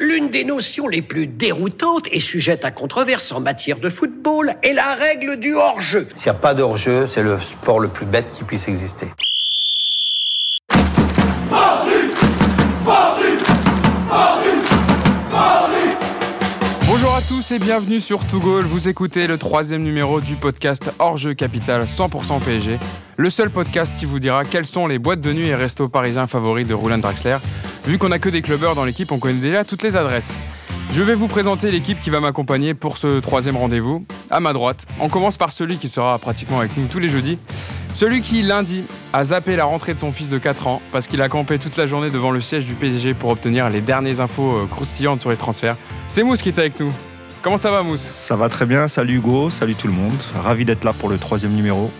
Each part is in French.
L'une des notions les plus déroutantes et sujette à controverse en matière de football est la règle du hors-jeu. S'il n'y a pas de hors-jeu, c'est le sport le plus bête qui puisse exister. À tous et bienvenue sur To Goal. Vous écoutez le troisième numéro du podcast Hors-jeu Capital 100% PSG. Le seul podcast qui vous dira quelles sont les boîtes de nuit et restos parisiens favoris de Roland Draxler. Vu qu'on a que des clubbeurs dans l'équipe, on connaît déjà toutes les adresses. Je vais vous présenter l'équipe qui va m'accompagner pour ce troisième rendez-vous. À ma droite, on commence par celui qui sera pratiquement avec nous tous les jeudis. Celui qui, lundi, a zappé la rentrée de son fils de 4 ans parce qu'il a campé toute la journée devant le siège du PSG pour obtenir les dernières infos euh, croustillantes sur les transferts. C'est Mousse qui est avec nous. Comment ça va Mousse Ça va très bien, salut Hugo, salut tout le monde. Ravi d'être là pour le troisième numéro.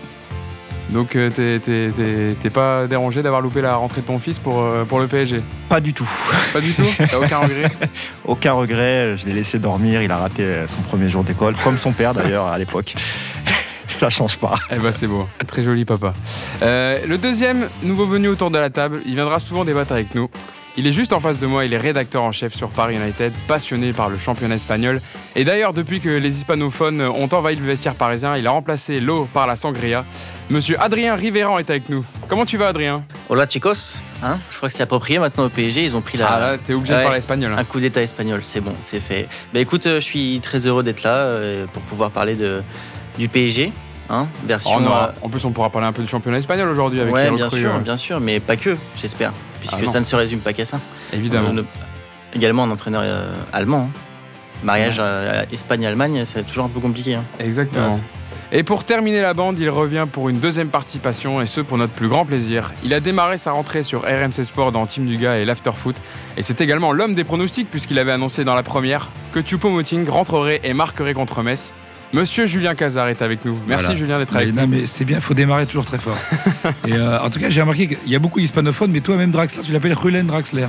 Donc euh, t'es- pas dérangé d'avoir loupé la rentrée de ton fils pour, euh, pour le PSG Pas du tout, Pas du tout T'as aucun regret aucun regret, je l'ai laissé dormir, il a raté son premier jour d'école, comme son père d'ailleurs à l'époque. Ça change pas. Eh ben c'est beau, très joli papa. Euh, le deuxième nouveau venu autour de la table, il viendra souvent débattre avec nous. Il est juste en face de moi, il est rédacteur en chef sur Paris United, passionné par le championnat espagnol. Et d'ailleurs, depuis que les hispanophones ont envahi le vestiaire parisien, il a remplacé l'eau par la sangria. Monsieur Adrien Rivéran est avec nous. Comment tu vas Adrien? Hola chicos, hein? Je crois que c'est approprié maintenant au PSG, ils ont pris la, Ah là, t'es obligé de parler espagnol. hein. un coup d'état espagnol, c'est bon, c'est fait. Bah écoute, euh, je suis très heureux d'être là euh, pour pouvoir parler de, du PSG, hein, version... Oh non, euh, En plus, on pourra parler un peu du championnat espagnol aujourd'hui avec ouais, les bien sûr, euh, bien sûr, mais pas que, j'espère, puisque Ah ça ne se résume pas qu'à ça. évidemment. Euh, le- également un entraîneur euh, allemand. hein. Mariage euh, Espagne-Allemagne, c'est toujours un peu compliqué. hein. Exactement. Ouais, Et pour terminer la bande, il revient pour une deuxième participation et ce pour notre plus grand plaisir. Il a démarré sa rentrée sur RMC Sport dans Team Duga et l'Afterfoot et c'est également l'homme des pronostics puisqu'il avait annoncé dans la première que Choupo-Moting rentrerait et marquerait contre Metz. Monsieur Julien Cazard est avec nous. Merci Voilà. Julien d'être avec non, nous. mais c'est bien, faut démarrer toujours très fort. et euh, en tout cas, j'ai remarqué qu'il y a beaucoup d'hispanophones, mais toi, même Draxler, tu l'appelles Rulen Draxler.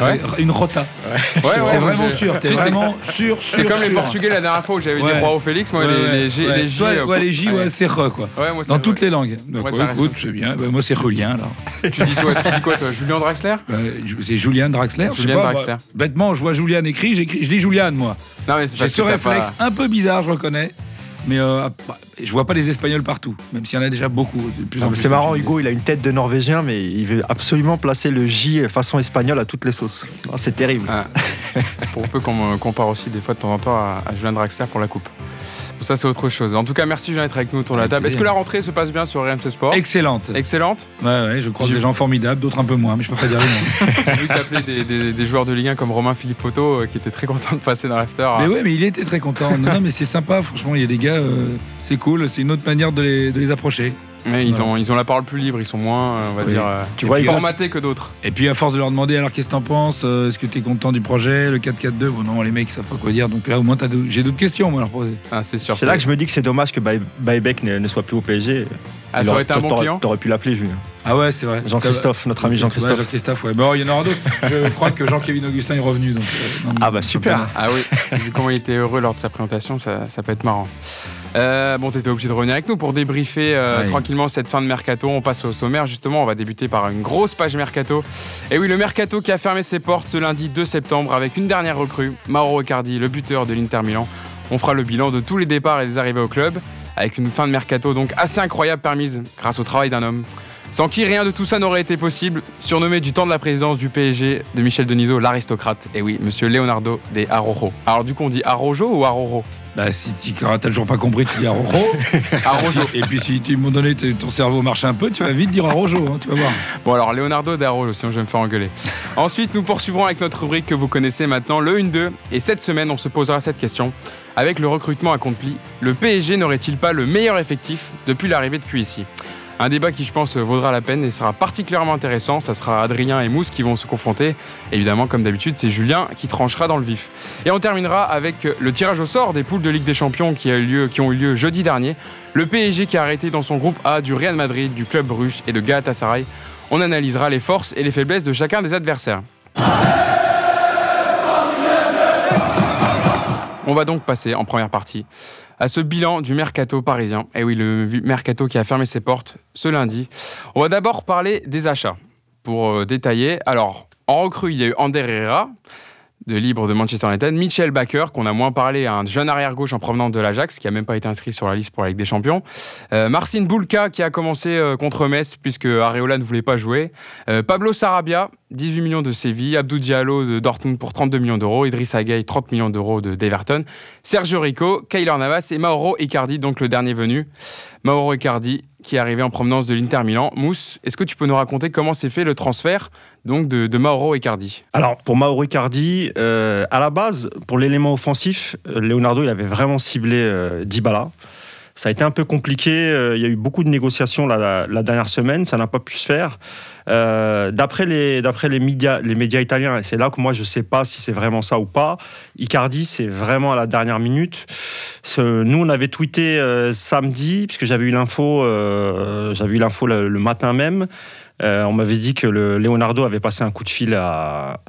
Ouais. Une rota. Ouais, t'es ouais, vraiment c'est- sûr, t'es c'est- vraiment sûr, sûr. C'est comme les. Portugais la dernière fois où j'avais dit. Joao Félix, moi les, les les J, Toi, euh, les J, c'est re, quoi. Moi, Dans toutes les langues. Donc, écoute, c'est bien. Bah, moi, c'est Julien, alors. Tu dis quoi, tu dis quoi toi Julien Draxler? Bah, c'est Julien Draxler. je sais Julien pas, Draxler. moi, bêtement, je vois Julien écrit, je dis Julien, moi. J'ai ce réflexe un peu bizarre, je reconnais. Mais euh, bah, je vois pas les Espagnols partout, même s'il y en a déjà beaucoup. C'est marrant, Hugo, il a une tête de Norvégien, mais il veut absolument placer le J façon espagnole à toutes les sauces. Ah, C'est terrible. Ah. pour peu qu'on me compare aussi des fois de temps en temps à, à Julien Draxler pour la coupe. Ça c'est autre chose. En tout cas, merci Julien d'être avec nous autour de la table. Est-ce que la rentrée se passe bien sur RMC Sport? Excellente. Excellente? Ouais, ouais, je croise des gens formidables, d'autres un peu moins, mais je peux pas dire noms. J'ai vu t'appeler des, des- des joueurs de Ligue 1 comme Romain Philippotto euh, qui était très content de passer dans l'after. Mais ouais, mais il était très content. Non, non, mais c'est sympa, franchement, il y a des gars, euh, c'est cool, c'est une autre manière de les, de les approcher. Mais ils, ont, ils ont la parole plus libre, ils sont moins, euh, on va Oui. dire, euh, Tu vois, il formatés que d'autres. Et puis à force de leur demander, alors qu'est-ce que t'en penses Euh, Est-ce que t'es content du projet Le 4-4-2 Bon, non, les mecs, ils savent pas quoi dire. Donc là, au moins, j'ai d'autres questions moi, à leur poser. Ah, c'est sûr. C'est là que je me dis que c'est dommage que Bay- Baybeck ne, ne soit plus au PSG. Ah, ça aurait été un bon client T'aurais pu l'appeler, Julien. Ah ouais, c'est vrai. Jean-Christophe, notre ami Ouais, Jean-Christophe. Jean-Christophe, ouais. Bon, il y en aura d'autres. Je crois que Jean-Kévin Augustin est revenu. Donc, euh, Ah bah super. Ah oui, vu comment il était heureux lors de sa présentation, ça, ça peut être marrant. Euh, bon, t'étais obligé de revenir avec nous pour débriefer euh, tranquillement cette fin de mercato. On passe au sommaire justement. On va débuter par une grosse page mercato. Et oui, le mercato qui a fermé ses portes ce lundi 2 septembre avec une dernière recrue, Mauro Icardi, le buteur de l'Inter Milan. On fera le bilan de tous les départs et des arrivées au club avec une fin de mercato donc assez incroyable permise grâce au travail d'un homme. Sans qui rien de tout ça n'aurait été possible, surnommé du temps de la présidence du PSG de Michel Denisot, l'aristocrate. Et oui, monsieur Leonardo de Arojo. Alors du coup, on dit Arojo ou Arojo Bah, si tu t'as toujours pas compris, tu dis à Rojo. Et puis, si tu m'as donné ton cerveau marche un peu, tu vas vite dire à Rojo, hein, tu vas voir. Bon alors Leonardo de Arojo, sinon je vais me faire engueuler. Ensuite, nous poursuivrons avec notre rubrique que vous connaissez maintenant, le 1-2. Et cette semaine, on se posera cette question. Avec le recrutement accompli, le PSG n'aurait-il pas le meilleur effectif depuis l'arrivée de QIC un débat qui, je pense, vaudra la peine et sera particulièrement intéressant. Ça sera Adrien et Mousse qui vont se confronter. Évidemment, comme d'habitude, c'est Julien qui tranchera dans le vif. Et on terminera avec le tirage au sort des poules de Ligue des Champions qui, a eu lieu, ont eu lieu jeudi dernier. Le PSG qui a arrêté dans son groupe A du Real Madrid, du Club Bruges et de Galatasaray. On analysera les forces et les faiblesses de chacun des adversaires. On va donc passer en première partie à ce bilan du mercato parisien. Et oui, le mercato qui a fermé ses portes ce lundi. On va d'abord parler des achats. Pour euh, détailler, alors en recrue, il y a eu Ander de libre de Manchester United. Mitchell Baker, qu'on a moins parlé, un jeune arrière-gauche en provenance de l'Ajax, qui n'a même pas été inscrit sur la liste pour la Ligue des Champions. Euh, Marcin Bulka, qui a commencé euh, contre Metz, puisque Areola ne voulait pas jouer. Euh, Pablo Sarabia, 18 millions de Séville. Abdou Diallo de Dortmund pour 32 millions d'euros. Idriss Gueye, 30 millions d'euros de d'Everton. Sergio Rico, Kyler Navas et Mauro Icardi, donc le dernier venu. Mauro Icardi, qui est arrivé en provenance de l'Inter Milan. Mousse, est-ce que tu peux nous raconter comment s'est fait le transfert donc de, de Mauro Icardi? Alors, pour Mauro Icardi, euh, à la base, pour l'élément offensif, euh, Leonardo, il avait vraiment ciblé euh, Dybala. Ça a été un peu compliqué. euh, Il y a eu beaucoup de négociations la, dernière semaine. Ça n'a pas pu se faire. Euh, D'après les, d'après les médias, les médias italiens, et c'est là que moi je sais pas si c'est vraiment ça ou pas. Icardi, c'est vraiment à la dernière minute. Ce- Nous, on avait tweeté euh, samedi, puisque j'avais eu l'info, euh, j'avais eu l'info le, le matin même. Euh, on m'avait dit que le Leonardo avait passé un coup de fil à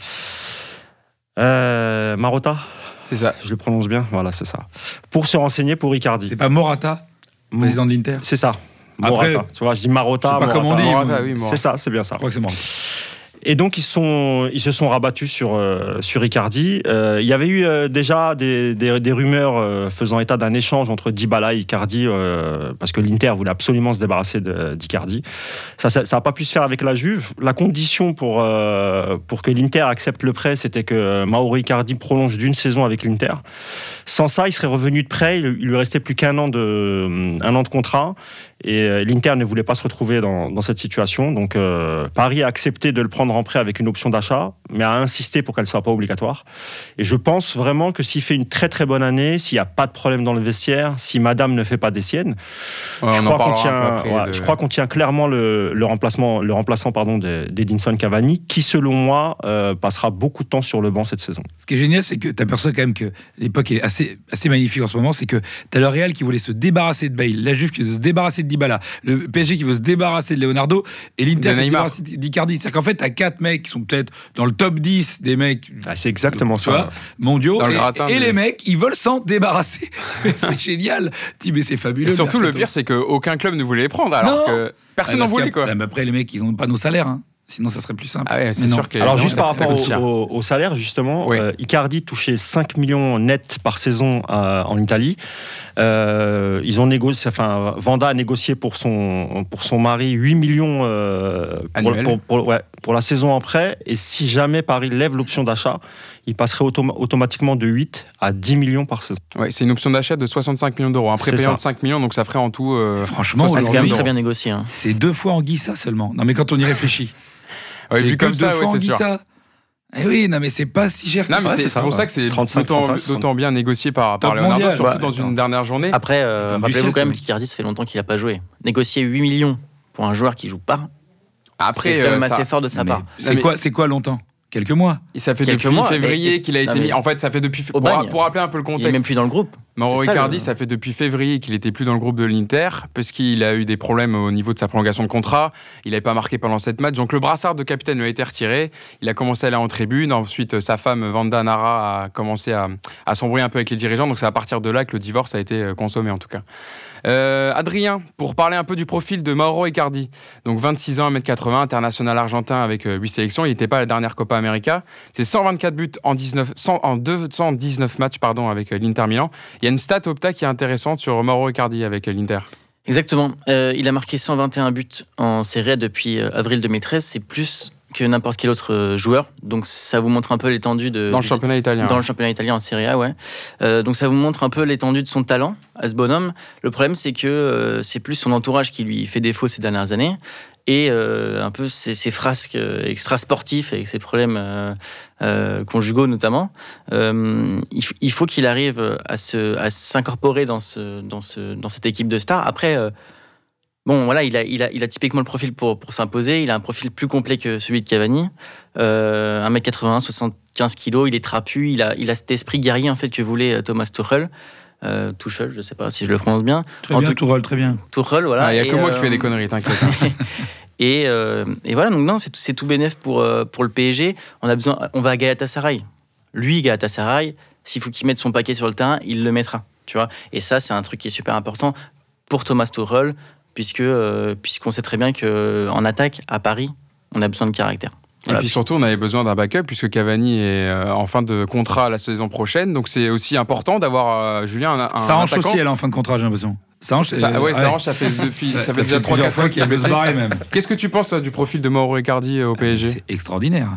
euh, Marotta. C'est ça. Je le prononce bien, voilà, c'est ça. Pour se renseigner pour Icardi. C'est pas Morata, président de l'Inter? C'est ça. Après, Morata. tu vois, je dis Marotta. sais pas comment on dit. Morata, oui, Morata. C'est ça, c'est bien ça. Je crois que c'est Morata. Et donc ils, sont, ils se sont rabattus sur, euh, sur Icardi. Euh, il y avait eu euh, déjà des, des- rumeurs euh, faisant état d'un échange entre Dybala et Icardi, parce que l'Inter voulait absolument se débarrasser d'Icardi. Ça n'a ça, n'a pas pu se faire avec la Juve. La condition pour, pour que l'Inter accepte le prêt, c'était que Mauro Icardi prolonge d'une saison avec l'Inter. Sans ça, il serait revenu de prêt. Il, il lui restait plus qu'un an de, an de contrat. Et l'Inter ne voulait pas se retrouver dans, dans cette situation. Donc Paris a accepté de le prendre en prêt avec une option d'achat, mais a insisté pour qu'elle ne soit pas obligatoire. Et je pense vraiment que s'il fait une très très bonne année, s'il n'y a pas de problème dans le vestiaire, si Madame ne fait pas des siennes, Ouais, je, en crois qu'on tient, après ouais, de- je crois qu'on tient clairement le, le remplacement, le remplaçant pardon, de- d'Edinson Cavani, qui selon moi euh, passera beaucoup de temps sur le banc cette saison. Ce qui est génial, c'est que tu aperçois quand même que l'époque est assez, assez magnifique en ce moment. C'est que tu as le Real qui voulait se débarrasser de Bale, la Juve qui veut se débarrasser de Dybala, le PSG qui veut se débarrasser de Leonardo et l'Inter De qui veut se débarrasser d'Icardi. C'est-à-dire qu'en fait, tu as quatre mecs qui sont peut-être dans le top 10 des mecs Ah, c'est exactement ça. vois, mondiaux. Le et gratin et les mecs, ils veulent s'en débarrasser. c'est génial. Dis, mais c'est Et fabuleux. surtout, le pire, c'est qu'aucun club ne voulait les prendre, alors Non. que personne Ah, n'en voulait, qu'après- quoi. mais après, les mecs, ils n'ont pas nos salaires. hein. Sinon, ça serait plus simple. Ah ouais, c'est Mais non. sûr que. Alors juste ça- par ça rapport au, au- au salaire justement, Oui. euh, Icardi touchait 5 millions net par saison euh, en Italie. Euh, ils ont négocié, enfin Vanda a négocié pour son pour son mari 8 millions euh, pour, pour- pour- ouais, pour la saison prêt. Et si jamais Paris lève l'option d'achat, il passerait autom- automatiquement de 8 à 10 millions par saison. Ouais, c'est une option d'achat de 65 millions d'euros. Un prépayant ça. de 5 millions, donc ça ferait en tout. euh, Franchement, Ça, c'est quand même très bien négocié. hein. c'est deux fois en Guissa seulement. Non, mais quand on y réfléchit. Ouais, c'est vu que comme deux ça, fois ouais, sûr. Guissa. Eh oui, non, mais c'est pas si cher que Non, mais ça. c'est pour ça, ça que c'est 35, d'autant 35, d'autant bien négocié par, par Leonardo, mondial. surtout dans une dernière journée. Après, euh, rappelez-vous quand même qu'Icardi, ça fait longtemps qu'il n'a pas joué. Négocier 8 millions pour un joueur qui joue pas, Après, c'est quand même euh, ça- assez fort de sa part. C'est quoi, c'est quoi longtemps? Quelques mois. ça fait quelques depuis mois, février et- qu'il a été mis. En fait, ça fait depuis. Pour, rappeler un peu le Il est contexte. même plus dans le groupe. Mauro ça, Icardi, le- ça fait depuis février qu'il était plus dans le groupe de l'Inter, parce qu'il a eu des problèmes au niveau de sa prolongation de contrat. Il n'avait pas marqué pendant cette match. Donc le brassard de capitaine lui a été retiré. Il a commencé à aller en tribune. Ensuite, euh, sa femme, Vanda Nara, a commencé à, à s'embrouiller un peu avec les dirigeants. Donc c'est à partir de là que le divorce a été euh, consommé, en tout cas. Euh, Adrien, pour parler un peu du profil de Mauro Icardi. Donc 26 ans, 1m80, international argentin avec euh, 8 sélections. Il n'était pas à la dernière Copa América. C'est 124 buts en, 19, 100 en 219 matchs pardon, avec euh, l'Inter Milan. Il y a une stat opta qui est intéressante sur Mauro Icardi avec euh, l'Inter. Exactement. Euh, il a marqué 121 buts en Serie A depuis euh, avril 2013. C'est plus que n'importe quel autre joueur. Donc ça vous montre un peu l'étendue de Dans le championnat italien. dans le championnat italien en Serie A, ouais. Euh, donc ça vous montre un peu l'étendue de son talent à ce bonhomme. Le problème, c'est que euh, c'est plus son entourage qui lui fait défaut ces dernières années et euh, un peu ses, frasques euh, extra-sportifs avec ses problèmes euh, conjugaux notamment. Il, faut qu'il arrive à s'incorporer dans ce dans ce dans cette équipe de stars. Après. Bon, voilà, il a, typiquement le profil pour, s'imposer. Il a un profil plus complet que celui de Cavani. Euh, 1m80, 75 kg, il est trapu. Il a, il a cet esprit guerrier en fait que voulait Thomas Tuchel. Euh, Tuchel, je sais pas si je le prononce bien. Très En bien, tout- Tourelle, très bien. Tuchel, voilà. Ah, Il n'y a Et, que moi euh, qui fais des conneries, t'inquiète. Et, euh, et voilà, donc non, c'est tout, bénef pour, euh, pour le PSG. On a besoin, on va à Galatasaray. Lui, Galatasaray, s'il faut qu'il mette son paquet sur le terrain, il le mettra. Tu vois. Et ça, c'est un truc qui est super important pour Thomas Tuchel, puisque euh, puisqu'on sait très bien que en attaque à Paris, on a besoin de caractère. Et puis surtout, on avait besoin d'un backup puisque Cavani est euh, en fin de contrat la saison prochaine. Donc c'est aussi important d'avoir, euh, Julien, un, un Ça hanche attaquant. aussi, elle est en fin de contrat, j'ai l'impression. Ça hanche, Ça, euh, ouais, ça hanche, ça fait, depuis- Ouais, ça fait déjà 3-4 plusieurs fois qu'il a blessé. même. Qu'est-ce que tu penses, toi, du profil de Mauro Icardi au PSG C'est extraordinaire.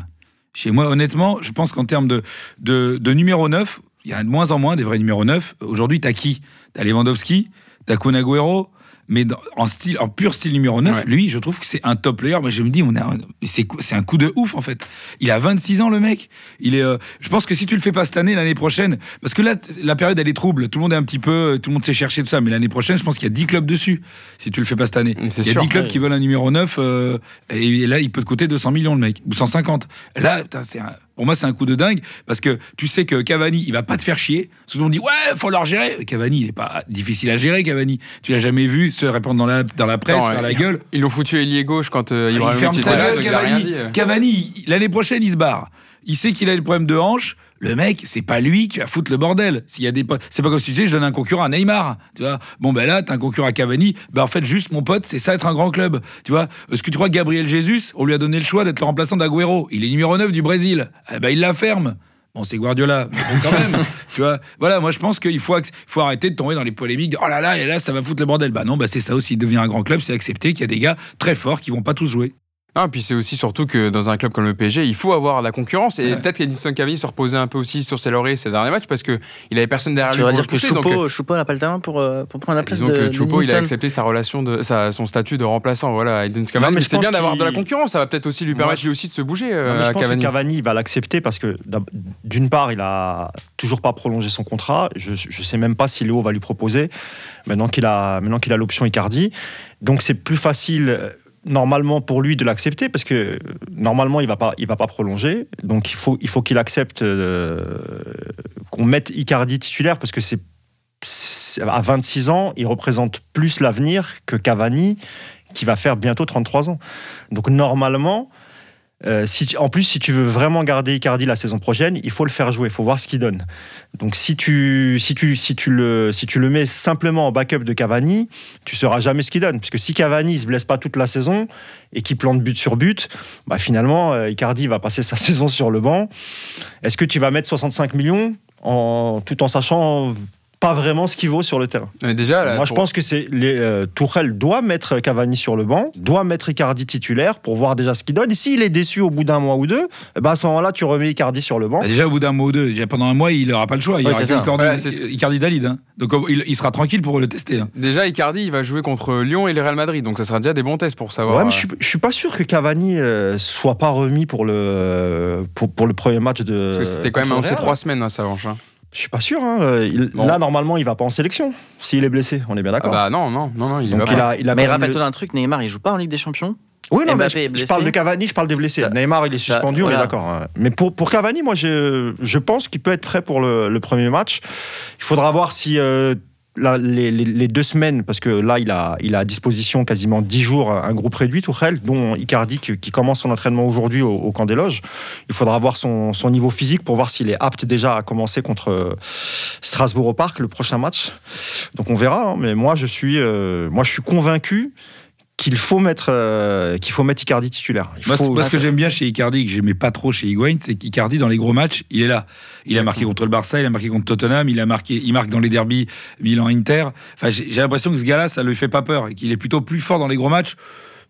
Chez moi, honnêtement, je pense qu'en termes de, de, de numéro 9, il y a de moins en moins des vrais numéros 9. Aujourd'hui, t'as qui? T'as Lewandowski, t'as Kun Agüero, mais dans- en, style, en pur style numéro 9, Ouais. lui, je trouve que c'est un top player. Mais je me dis, on a, c'est, c'est un coup de ouf, en fait. Il a 26 ans, le mec. Il est, euh, je pense que si tu le fais pas cette année, l'année prochaine, parce que là, la période, elle est trouble. Tout le monde est un petit peu, tout le monde sait chercher tout ça. Mais l'année prochaine, je pense qu'il y a 10 clubs dessus, si tu le fais pas cette année. C'est Il y a sûr. 10 clubs Ouais. qui veulent un numéro 9, euh, et là, il peut te coûter 200 millions, le mec, ou 150. Là, putain, c'est un- pour moi, c'est un coup de dingue, parce que tu sais que Cavani, il va pas te faire chier. Tout le monde dit, ouais, faut leur gérer. Cavani, il est pas difficile à gérer, Cavani. Tu l'as jamais vu se répandre dans la, dans la presse, Non, faire la gueule. Ils l'ont foutu ailier gauche quand euh, il Ibrahimovic ferme sa là, gueule, il rien Cavani. il- l'année prochaine, il se barre. Il sait qu'il a le problème de hanche. Le mec, c'est pas lui qui va foutre le bordel. S'il y a des, c'est pas comme si tu disais, je donne un concurrent à Neymar. Tu vois. Bon, ben là, t'as un concurrent à Cavani. Ben en fait, juste, mon pote, c'est ça être un grand club. Tu vois. Est-ce que tu crois que Gabriel Jesus, on lui a donné le choix d'être le remplaçant d'Agüero Il est numéro 9 du Brésil. Eh ben, il la ferme. Bon, c'est Guardiola, mais bon, quand même. tu vois. Voilà, moi, je pense qu'il faut, faut arrêter de tomber dans les polémiques de oh là là, et là, ça va foutre le bordel. Bah non, bah c'est ça aussi. Devenir un grand club, c'est accepter qu'il y a des gars très forts qui vont pas tous jouer. Non, puis c'est aussi surtout que dans un club comme le PSG, il faut avoir de la concurrence. Et Ouais. peut-être qu'Edinson Cavani se reposait un peu aussi sur ses lauriers ces derniers matchs parce qu'il avait personne derrière Tu lui. vas pour dire que pousser, donc, Choupo, Choupo n'a pas le talent pour, euh, pour prendre la place Disons de que Choupo, il a accepté sa relation, de, sa, son statut de remplaçant. Voilà, Edinson Cavani, mais je c'est bien d'avoir de la concurrence. Ça va peut-être aussi lui permettre je- lui aussi de se bouger Non, euh, mais je à pense Cavani. que Cavani il va l'accepter parce que d'une part, il a toujours pas prolongé son contrat. Je ne sais même pas si Léo va lui proposer maintenant qu'il a, maintenant qu'il a l'option Icardi. Donc c'est plus facile euh, normalement pour lui de l'accepter parce que euh, normalement il va pas, il va pas prolonger. Donc il faut, il faut qu'il accepte euh, qu'on mette Icardi titulaire parce que c'est à 26 ans, il représente plus l'avenir que Cavani qui va faire bientôt 33 ans. Donc normalement, euh, en plus, si tu veux vraiment garder Icardi la saison prochaine, il faut le faire jouer, il faut voir ce qu'il donne. Donc si tu, si, tu, si, tu le, si tu le mets simplement en backup de Cavani, tu sauras jamais ce qu'il donne. Puisque si Cavani ne se blesse pas toute la saison et qu'il plante but sur but, bah finalement, euh, Icardi va passer sa saison sur le banc. Est-ce que tu vas mettre 65 millions en, tout en sachant pas vraiment ce qu'il vaut sur le terrain Mais déjà, là, moi, je pense que c'est les, euh, Tourelle doit mettre Cavani sur le banc, doit mettre Icardi titulaire pour voir déjà ce qu'il donne. Et s'il est déçu au bout d'un mois ou deux, eh ben à ce moment-là, tu remets Icardi sur le banc. Bah, déjà, au bout d'un mois ou deux, déjà pendant un mois, il n'aura pas le choix. Il Ouais, aura. Icardi, c'est valide. hein. Donc euh, il, il sera tranquille pour le tester. hein. déjà, Icardi, il va jouer contre Lyon et le Real Madrid. Donc ça sera déjà des bons tests pour savoir. Ouais, mais euh, je suis, je suis pas sûr que Cavani euh, soit pas remis pour le pour, pour le premier match de. Parce que c'était quand même annoncé trois semaines, hein, ça, revanche. Je suis pas sûr. hein. Il- Bon. Là, normalement, il va pas en sélection s'il est blessé. On est bien Ah d'accord. bah non, non, non, non, il Donc il a, il a Mais rappelle-toi le- d'un truc, Neymar, il joue pas en Ligue des Champions? Oui, non, mais je, parle de Cavani, je parle des blessés. Ça- Neymar, il est ça- suspendu, on est d'accord. hein. Mais pour, pour Cavani, moi, je, je pense qu'il peut être prêt pour le, le premier match. Il faudra voir si euh, les, les- les deux semaines, parce que là, il a, il a à disposition quasiment 10 jours un groupe réduit, Tourelle, dont Icardi qui, qui commence son entraînement aujourd'hui au, au camp des loges. Il faudra voir son, son niveau physique pour voir s'il est apte déjà à commencer contre euh, Strasbourg au Parc, le prochain match. Donc on verra. hein. mais moi, je suis, euh, moi, je suis convaincu qu'il faut mettre euh, qu'il faut mettre Icardi titulaire. Il Moi, faut- c'est- moi, ce que j'aime bien chez Icardi, que j'aimais pas trop chez Higuain, c'est qu'Icardi, dans les gros matchs, il est là. Il a marqué contre le Barça, il a marqué contre Tottenham, il a marqué, il marque dans les derbies Milan-Inter. Enfin, j'ai j'ai l'impression que ce gars-là, ça lui fait pas peur et qu'il est plutôt plus fort dans les gros matchs.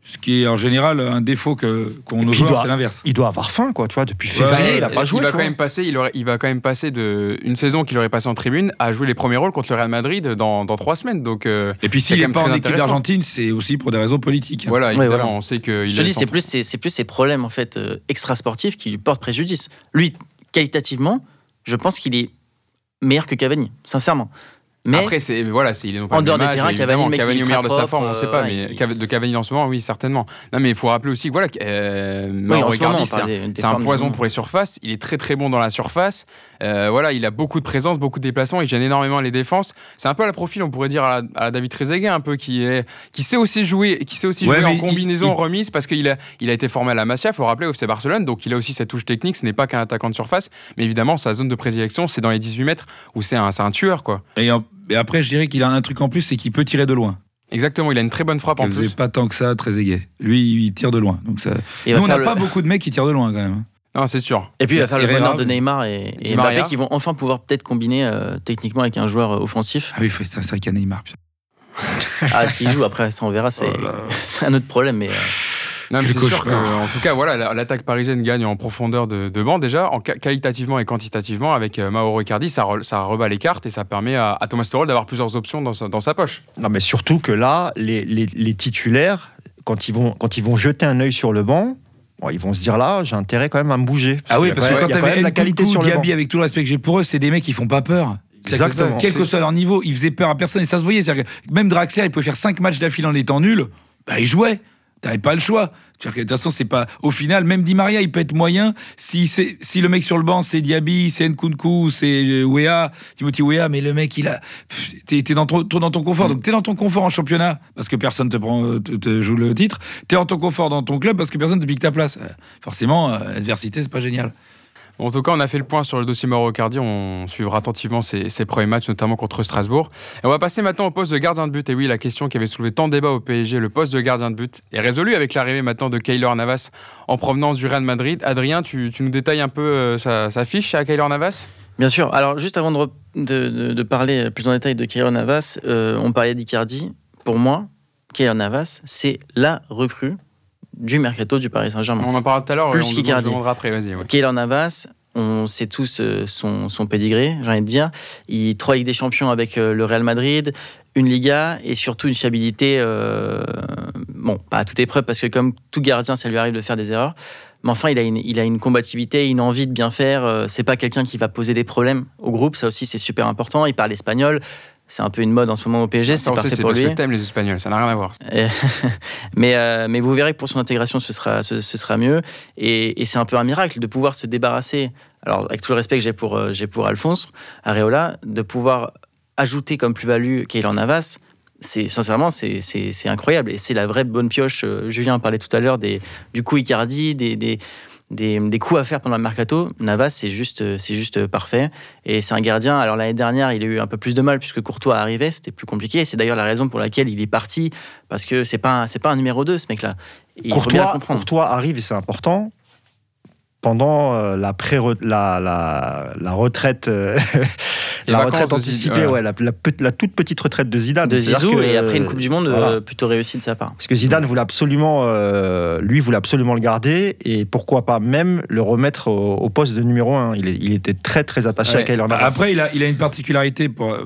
Ce qui est en général un défaut que qu'on nos il joueurs, c'est l'inverse. il doit avoir faim, quoi, tu vois, depuis février, ouais, il a pas joué. va tu quand vois. même passer, il, aurait- il va quand même passer de une saison qu'il aurait passé en tribune à jouer les premiers rôles contre le Real Madrid dans, dans trois semaines. Donc euh, Et puis s'il n'est pas en équipe d'Argentine, c'est aussi pour des raisons politiques. voilà, Ouais, évidemment, voilà. on sait qu'il Je te dis, c'est plus, c'est c'est plus ses problèmes en fait euh, extra-sportifs qui lui portent préjudice. Lui, qualitativement, je pense qu'il est meilleur que Cavani, sincèrement. Mais Après, c'est voilà, c'est il est En dehors des terrains, Cavani, mec, Cavani au meilleur de sa forme, on propre, sait pas, euh, mais de Cavani en ce moment, oui, certainement. Non, mais il faut rappeler aussi, voilà, euh, c'est un- poison pour les surfaces. Il est très très bon dans la surface. Euh, voilà, il a beaucoup de présence, beaucoup de déplacements. Il gêne énormément les défenses. C'est un peu à la profil, on pourrait dire à la, à la David Trezeguet, un peu qui est, qui sait aussi jouer, qui sait aussi Ouais, jouer en il- combinaison, il- remise, parce qu'il a, il a été formé à la Masia. Faut rappeler, au FC Barcelone, donc il a aussi cette touche technique. Ce n'est pas qu'un attaquant de surface, mais évidemment, sa zone de prédilection, c'est dans les 18 mètres où c'est un, c'est un tueur, quoi. Et, en- et après, je dirais qu'il a un truc en plus, c'est qu'il peut tirer de loin. Exactement, il a une très bonne frappe en faisait plus. pas tant que ça, très. Lui, il tire de loin. Donc ça... Il Nous, on n'a le- pas beaucoup de mecs qui tirent de loin quand même. Non, c'est sûr. Et puis il va faire le bonheur de. Neymar et, et. Mbappé qui vont enfin pouvoir peut-être combiner euh, techniquement avec un joueur euh, offensif. Ah oui, faut- ça, c'est vrai qu'il y a Neymar. Ah, s'il joue après, ça on verra, c'est Oh un autre problème. Mais euh, Non, mais c'est sûr que, en tout cas, voilà, la- l'attaque parisienne gagne en profondeur de, de banc déjà, en qualitativement et quantitativement avec Mauro Icardi, ça, re- ça rebat les cartes et ça permet à, à Thomas Tuchel d'avoir plusieurs options dans sa, dans sa poche. Non, mais surtout que là, les, les- les titulaires, quand ils, vont, quand ils vont jeter un œil sur le banc, bon, ils vont se dire là, j'ai intérêt quand même à me bouger. Ah oui, parce que quand t'avais la qualité sur le. Diaby, avec tout le respect que j'ai pour eux, c'est des mecs qui font pas peur. Exactement. Quel que soit leur niveau, ils faisaient peur à personne et ça se voyait. C'est-à-dire que même Draxler, il pouvait faire 5 matchs d'affilée en étant nul. Bah, il jouait. T'avais pas le choix. Que, De toute façon, c'est pas. Au final, même Di Maria, il peut être moyen si, c'est- si le mec sur le banc, c'est Diaby, c'est Nkunku, c'est euh, Wea, Timothy Wea, mais le mec, il a. T'es dans, trop, trop dans ton confort. Donc, t'es dans ton confort en championnat parce que personne te, prend, te, te joue le titre. T'es dans ton confort dans ton club parce que personne te pique ta place. Euh, Forcément, euh, l'adversité, c'est pas génial. En tout cas, on a fait le point sur le dossier Mauro Icardi. On suivra attentivement ses, premiers matchs, notamment contre Strasbourg. Et on va passer maintenant au poste de gardien de but. Et oui, la question qui avait soulevé tant de débats au PSG, le poste de gardien de but, est résolue avec l'arrivée maintenant de Keylor Navas en provenance du Real Madrid. Adrien, tu, nous détailles un peu euh, sa, fiche à Keylor Navas? Bien sûr. Alors juste avant de parler plus en détail de Keylor Navas, euh, on parlait d'Icardi. Pour moi, Keylor Navas, c'est la recrue du mercato du Paris Saint-Germain. On en parlera tout à l'heure. Plus on, on se demandera après. Vas-y. ouais. Keylor Navas, on sait tous euh, son, son pédigré, j'ai envie de dire. Il trois Ligues des Champions avec euh, le Real Madrid, une Liga et surtout une fiabilité, euh, bon, pas à toute épreuve parce que comme tout gardien, ça lui arrive de faire des erreurs. Mais enfin, il a une, il a une combativité, une envie de bien faire. C'est pas quelqu'un qui va poser des problèmes au groupe. Ça aussi, c'est super important. Il parle espagnol. C'est un peu une mode en ce moment au PSG. Ça, C'est parfait c'est pour lui. que t'aimes les Espagnols. Ça n'a rien à voir. Mais, euh, mais vous verrez que pour son intégration, ce sera, ce, ce sera mieux. Et, et c'est un peu un miracle de pouvoir se débarrasser, alors avec tout le respect que j'ai pour, euh, j'ai pour Alphonse Areola, de pouvoir ajouter comme plus-value Keylor Navas. C'est sincèrement, c'est, c'est, c'est incroyable. Et c'est la vraie bonne pioche. euh, Julien parlait tout à l'heure des, du coup Icardi, des, des, des, des coups à faire pendant le mercato. Navas, c'est juste, c'est juste parfait. Et c'est un gardien. Alors l'année dernière, il a eu un peu plus de mal puisque Courtois arrivait, c'était plus compliqué. C'est d'ailleurs la raison pour laquelle il est parti parce que c'est pas, un- c'est pas un numéro 2 ce mec-là. Et Courtois. Courtois arrive, et c'est important, pendant euh, la, pré la, la, la retraite, euh, la retraite anticipée, Zidane, ouais, la, la pe- la toute petite retraite de Zidane. de Zizou que, et après une Coupe du Monde voilà. euh, plutôt réussie de sa part. Parce que Zidane voulait absolument, euh, lui voulait absolument le garder et pourquoi pas même le remettre au, au poste de numéro 1. Il, était très très attaché Ouais. à Keylor Navas. Après, il a, il a une particularité pour,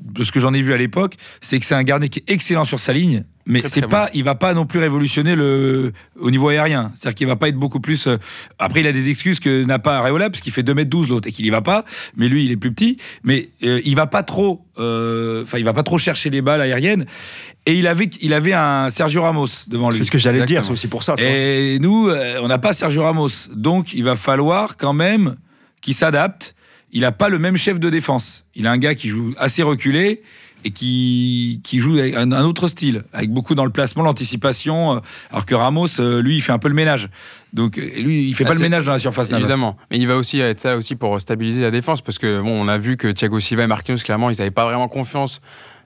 de ce que j'en ai vu à l'époque, c'est que c'est un gardien qui est excellent sur sa ligne, mais c'est pas, il va pas non plus révolutionner le au niveau aérien. C'est-à-dire qu'il va pas être beaucoup plus. euh, Après, il a des excuses que n'a pas Areola parce qu'il fait 2m12 l'autre et qu'il y va pas. Mais lui, il est plus petit. Mais euh, il va pas trop. euh, Enfin, il va pas trop chercher les balles aériennes. Et il avait, il avait un Sergio Ramos devant lui. c'est ce que j'allais dire, c'est aussi pour ça. Et nous, euh, on n'a pas Sergio Ramos. Donc, il va falloir quand même qu'il s'adapte. Il n'a pas le même chef de défense. Il a un gars qui joue assez reculé et qui, qui joue un, un autre style, avec beaucoup dans le placement, l'anticipation, euh, alors que Ramos, euh, lui, il fait un peu le ménage. Donc, euh, lui, il fait Ah, pas le ménage dans la surface Navas. Évidemment. Mais il va aussi être ça aussi pour stabiliser la défense parce que bon, on a vu que Thiago Silva et Marquinhos, clairement, ils n'avaient pas vraiment confiance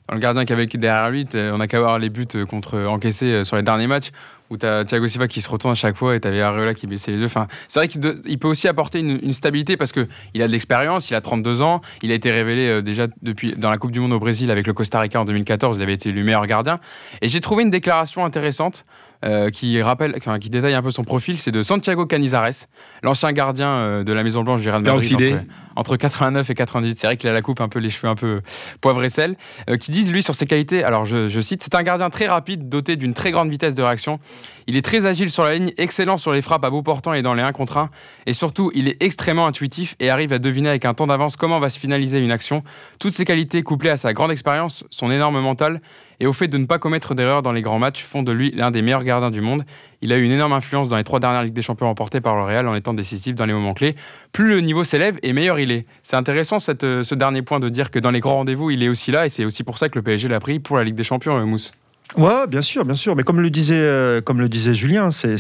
dans le gardien qui avait derrière lui. On a qu'à voir les buts contre encaissés sur les derniers matchs où tu as Thiago Silva qui se retourne à chaque fois et tu avais Areola qui baissait les yeux. Enfin, c'est vrai qu'il peut aussi apporter une, stabilité parce que il a de l'expérience, il a 32 ans, il a été révélé euh, déjà depuis dans la Coupe du Monde au Brésil avec le Costa Rica en 2014, il avait été élu meilleur gardien. Et j'ai trouvé une déclaration intéressante euh, qui rappelle, enfin, qui détaille un peu son profil, c'est de Santiago Canizares, l'ancien gardien euh, de la Maison Blanche du Real Madrid entre, entre 89 et 98. C'est vrai qu'il a la coupe un peu les cheveux un peu poivre et sel, euh, qui dit lui sur ses qualités. Alors je, je cite, c'est un gardien très rapide, doté d'une très grande vitesse de réaction. Il est très agile sur la ligne, excellent sur les frappes à bout portant et dans les 1 contre 1. Et surtout, il est extrêmement intuitif et arrive à deviner avec un temps d'avance comment va se finaliser une action. Toutes ces qualités, couplées à sa grande expérience, son énorme mental et au fait de ne pas commettre d'erreurs dans les grands matchs, font de lui l'un des meilleurs gardiens du monde. Il a eu une énorme influence dans les trois dernières Ligues des Champions remportées par le Real en étant décisif dans les moments clés. Plus le niveau s'élève et meilleur il est. C'est intéressant euh, ce dernier point de dire que dans les grands rendez-vous, il est aussi là et c'est aussi pour ça que le PSG l'a pris pour la Ligue des Champions, euh, Mousse. Ouais, bien sûr, bien sûr. Mais comme le disait, euh, comme le disait Julien, c'est-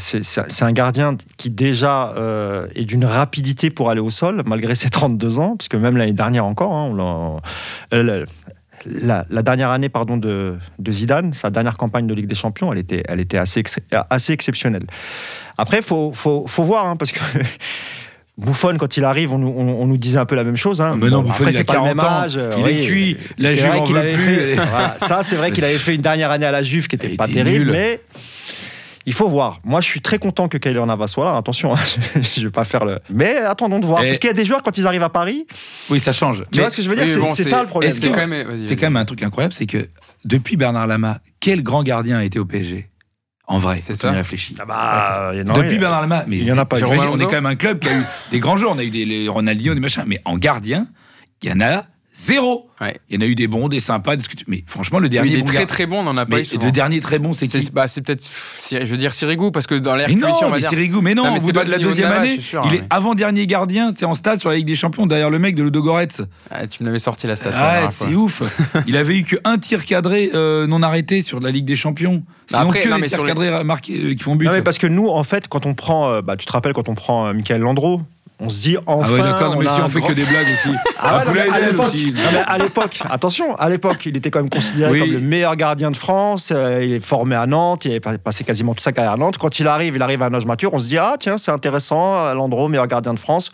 un gardien qui déjà est d'une rapidité pour aller au sol, malgré ses 32 ans, puisque même l'année dernière encore, hein, on l'a- dernière année pardon, de, de Zidane, sa dernière campagne de Ligue des Champions, elle était, elle était assez, ex- assez exceptionnelle. Après, il faut, faut, faut voir, hein, parce que Buffon, quand il arrive, on, nous- on- on nous disait un peu la même chose. Hein. Mais non, Buffon, après, il a c'est pas le 40 même ans, âge, il est cuit, la Juve en veut plus, fait- voilà, ça, c'est vrai qu'il avait fait une dernière année à la Juve qui Elle était pas terrible, mais il faut voir. Moi, je suis très content que Kylian Navas soit là. Attention, hein, je vais pas faire le. Mais attendons de voir. Et- Parce qu'il y a des joueurs, quand ils arrivent à Paris, Oui, ça change. tu Mais vois ce que je veux dire? Oui, C'est bon, c'est ça le problème. est-ce que quand même- vas-y, C'est quand même un truc incroyable, c'est que depuis Bernard Lama, quel grand gardien a été au PSG En vrai, C'est ça. on y réfléchit. Ah bah, Depuis Bernard Lama, mais il y en a pas. on est quand même un club qui a eu des grands joueurs. On a eu des les Ronaldinho, des machins, mais en gardien, il y en a zéro. Ouais. Il y en a eu des bons, des sympas, des... mais franchement, le Oui, dernier il est bon très très bon, on n'en a pas mais eu souvent. le dernier très bon, c'est qui C'est bah, c'est peut-être, je veux dire Sirigu, parce que dans l'air cuisson, on non, va mais dire. Sirigu, mais non, Non, mais au bout c'est de la deuxième année, sûr, il hein, est mais- avant-dernier gardien, c'est en stade sur la Ligue des Champions, derrière le mec de Ludogorets. Ah, tu me l'avais sorti la station. Ah, c'est ouf. Il avait eu qu'un tir cadré euh, non arrêté sur la Ligue des Champions. Sinon, après, que non, les mais tirs les- cadrés marqués euh, qui font but. Non, mais parce que nous, en fait, quand on prend, euh, bah, tu te rappelles quand on prend euh, Michael Landreau, on se dit enfin. ah ouais, d'accord, non, mais si on fait grand- que des blagues aussi. Ah ouais, Ah, non, mais Poulain à l'époque, aussi. non, mais à l'époque, attention, à l'époque, il était quand même considéré Oui. comme le meilleur gardien de France. euh, il est formé à Nantes, il avait pas- passé quasiment toute sa carrière à Nantes. Quand il arrive, il arrive à un âge mature, on se dit ah tiens c'est intéressant, Landreau meilleur gardien de France.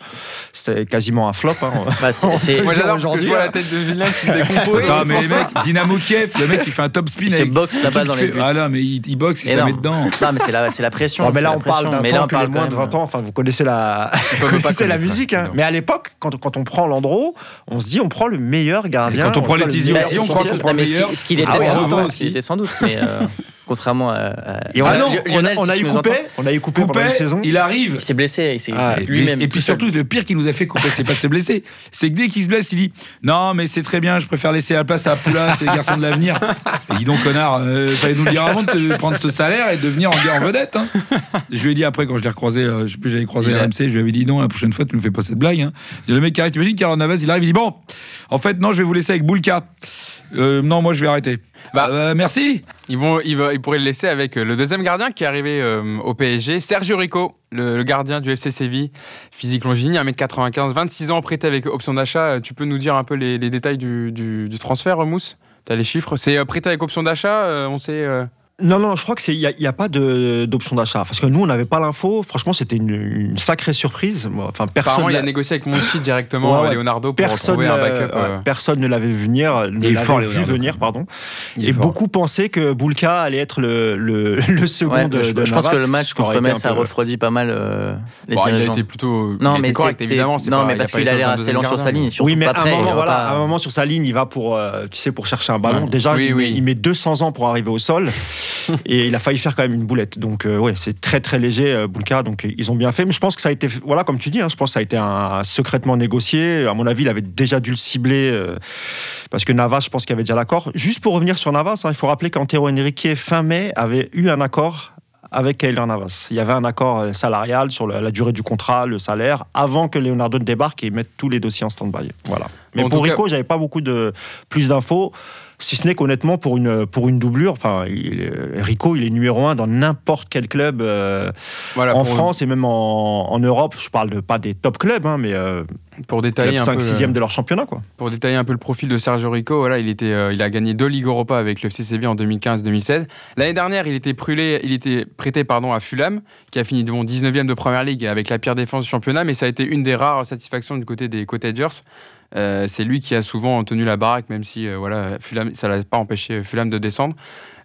C'est quasiment un flop. hein. Bah, c'est- On c'est- Moi j'adore parce que je aujourd'hui, vois hein. la tête de Julien qui se décompose. Attends, mais mecs, Dynamo Kiev, le mec il fait un top spin Il se boxe là-bas dans les buts. Ah là, mais il, il boxe, il se la met dedans. Non, mais c'est la, c'est la pression. Ouais, mais là, on parle d'un temps que moins de même- 20 ans, enfin, vous connaissez la, connaissez la musique. hein. Mais à l'époque, quand, quand on prend Landreau, on se dit on prend le meilleur gardien. quand on prend le les aussi, on c'est- c'est- prend le mais ce qu'il- meilleur. Ce qu'il Ah ouais, qu'il était sans doute, mais euh, contrairement à, Ah a, non, on a- Lionel, on a si eu coupé, on a eu coupé pendant Coupé, une saison. il arrive. il s'est blessé, il s'est Ah, Et puis, lui-même. et puis surtout, le pire qui nous a fait couper, c'est pas de se blesser. C'est que dès qu'il se blesse, il dit Non, mais c'est très bien, je préfère laisser la place à Poula, c'est le garçon de l'avenir. Et dis donc, connard, euh, fallait nous le dire avant de te prendre ce salaire et de venir en, vedette. hein. Je lui ai dit après, quand je l'ai recroisé, euh, je sais plus, j'avais croisé RMC, je lui avais dit Non, la prochaine fois, tu ne fais pas cette blague. Hein. Le mec qui arrive, t'imagines, Carlo Navas, il arrive, il dit Bon, en fait, non, je vais vous laisser avec Boulka. Euh, non, moi, je vais arrêter. Bah. Euh, merci. Ils, vont, ils, vont- ils pourraient le laisser avec euh, le deuxième gardien qui est arrivé euh, au PSG, Sergio Rico, le, le gardien du FC Séville, physique longiligne, 1m95, 26 ans, prêté avec option d'achat. Tu peux nous dire un peu les, les détails du, du, du transfert, Mousse? T'as les chiffres? C'est prêté avec option d'achat, on sait. Euh, Non, non, je crois qu'il n'y a, il y a pas de- d'option d'achat. Parce que nous, on n'avait pas l'info. Franchement, c'était une, une sacrée surprise. Moi, Enfin, personne. Apparemment, il a négocié avec Monchi directement, Ouais, ouais. Leonardo, pour Personne, un euh, backup. ouais, euh, personne ne l'avait vu venir, ne Il est l'avait fort, vu Leonardo. venir, pardon. il est Et fort. beaucoup pensaient que Boulka allait être le, le, le second Ouais, de, je, de je pense que le match contre Metz a peu- refroidi pas mal euh, les Bon, il a dirigeants. été plutôt. Non, il mais était correct, évidemment. non, pas- mais parce qu'il a l'air assez lent sur sa ligne. Surtout Oui, mais pas à un moment, sur sa ligne, il va pour, euh, tu sais, pour chercher un ballon. Déjà, il met 200 ans pour arriver au sol, et il a failli faire quand même une boulette. Donc, euh, ouais, c'est très très léger, euh, Boulka. Donc, ils ont bien fait. Mais je pense que ça a été, voilà, comme tu dis, hein, je pense que ça a été un, secrètement négocié. À mon avis, il avait déjà dû le cibler euh, parce que Navas, je pense qu'il avait déjà l'accord. Juste pour revenir sur Navas, hein, il faut rappeler qu'Antero Henrique fin mai avait eu un accord avec Kylian Navas. Il y avait un accord euh, salarial sur la, la durée du contrat, le salaire, avant que Leonardo ne débarque et mette tous les dossiers en stand-by. Voilà. Mais En pour tout cas- Rico, j'avais pas beaucoup de plus d'infos. Si ce n'est qu'honnêtement, pour une, pour une doublure, enfin, il- Rico, il est numéro un dans n'importe quel club euh, Voilà, en France et même en, en Europe. Je parle de, pas des top clubs, hein, mais euh, pour détailler un peu. 5-6e euh, de leur championnat. Quoi. Pour détailler un peu le profil de Sergio Rico, voilà, il, était, euh, il a gagné deux Ligues Europa avec le FC Séville en 2015-2016. L'année dernière, il était, brûlé, il était prêté pardon, à Fulham, qui a fini devant 19e de Première Ligue avec la pire défense du championnat, mais ça a été une des rares satisfactions du côté des Cottagers. Euh, c'est lui qui a souvent tenu la baraque, même si euh, voilà, Fulham, ça l'a pas empêché Fulham de descendre.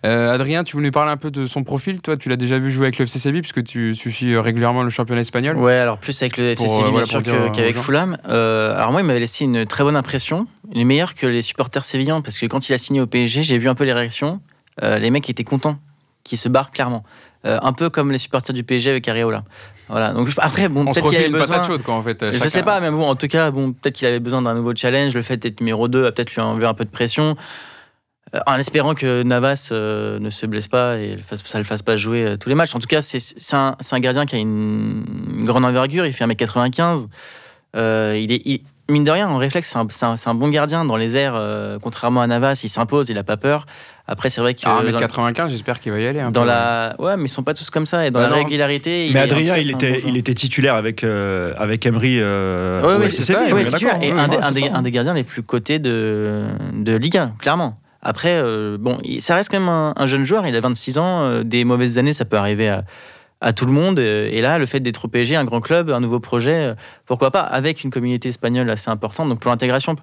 Euh, Adrien, tu voulais nous parler un peu de son profil Toi, tu l'as déjà vu jouer avec le FC Séville, puisque tu, suis régulièrement le championnat espagnol. Ouais, alors plus avec le FC euh, Séville, bien sûr, euh, qu'avec. Fulham. Euh, alors moi, il m'avait laissé une très bonne impression, une meilleure que les supporters sévillans, parce que quand il a signé au PSG, j'ai vu un peu les réactions. Euh, les mecs étaient contents qu'il se barre clairement. Euh, un peu comme les supporters du PSG avec Areola. Voilà. Donc après, bon, peut-être qu'il avait une besoin. chaude, quoi, en fait. Je sais pas, mais bon, en tout cas, bon, peut-être qu'il avait besoin d'un nouveau challenge. Le fait d'être numéro 2 a peut-être lui enlevé un peu de pression. Euh, en espérant que Navas euh, ne se blesse pas et ça ne le fasse pas jouer euh, tous les matchs. En tout cas, c'est un, gardien qui a une, une grande envergure. Il fait 1m95. Euh, il est, il- mine de rien, en réflexe, c'est un, bon gardien dans les airs. euh, contrairement à Navas, il s'impose, il a pas peur. Après, c'est vrai que Ah, dans, 1m95, j'espère qu'il va y aller. un dans peu. la, ouais, mais ils sont pas tous comme ça. Et dans Bah la non. régularité, il Mais en Adrien, il était, bon il joueur. était titulaire avec, euh, avec Emery euh, Ouais, ouais, c'est ça, ouais, titulaire et ouais, un, des, ouais, un c'est des- ça. un des gardiens les plus cotés de, de Ligue 1, clairement. Après, euh, bon, il- ça reste quand même un, un jeune joueur, il a 26 ans, euh, des mauvaises années, ça peut arriver à, à tout le monde. Et là, le fait d'être au PSG, un grand club, un nouveau projet, euh, pourquoi pas, avec une communauté espagnole assez importante, donc pour l'intégration,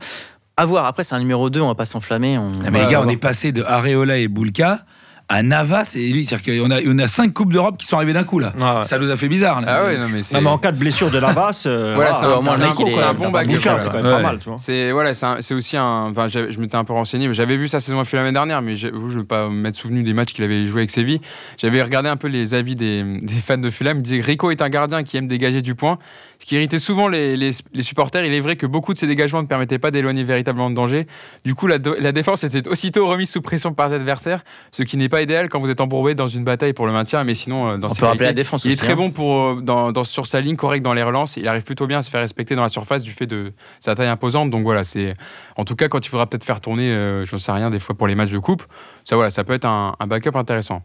à voir. Après, c'est un numéro 2, on va pas s'enflammer. On... Ah, mais les gars, on est passé de Areola et Boulka à Navas et lui. C'est-à-dire qu'on a, on a cinq Coupes d'Europe qui sont arrivées d'un coup, là. Ouais. Ça nous a fait bizarre, là. Ah ouais, non, mais. Non, mais en cas de blessure de Navas, euh, Voilà, ça va, au moins, c'est un mec, un même. bon quoi. c'est quand même Ouais. pas mal, tu vois. C'est voilà, c'est un- c'est aussi un. Enfin, je m'étais un peu renseigné. mais J'avais vu sa saison FA l'année dernière, mais je ne vais pas m'être souvenu des matchs qu'il avait joué avec Séville. J'avais regardé un peu les avis des, des fans de Fulham. Ils disaient que Rico est un gardien qui aime dégager du point, ce qui irritait souvent les, les- les supporters. Il est vrai que beaucoup de ces dégagements ne permettaient pas d'éloigner véritablement le danger. Du coup, la, la défense était aussitôt remise sous pression par ses adversaires, ce qui n'est pas idéal quand vous êtes embourbé dans une bataille pour le maintien. Mais sinon, euh, dans On peut rappeler la qualités, défense il est très hein. bon pour, euh, dans, dans- sur sa ligne, correct dans les relances. Il arrive plutôt bien à se faire respecter dans la surface du fait de sa taille imposante. Donc voilà, c'est en tout cas quand il faudra peut-être faire tourner, euh, je ne sais rien, des fois pour les matchs de coupe. Ça voilà, ça peut être un, un backup intéressant.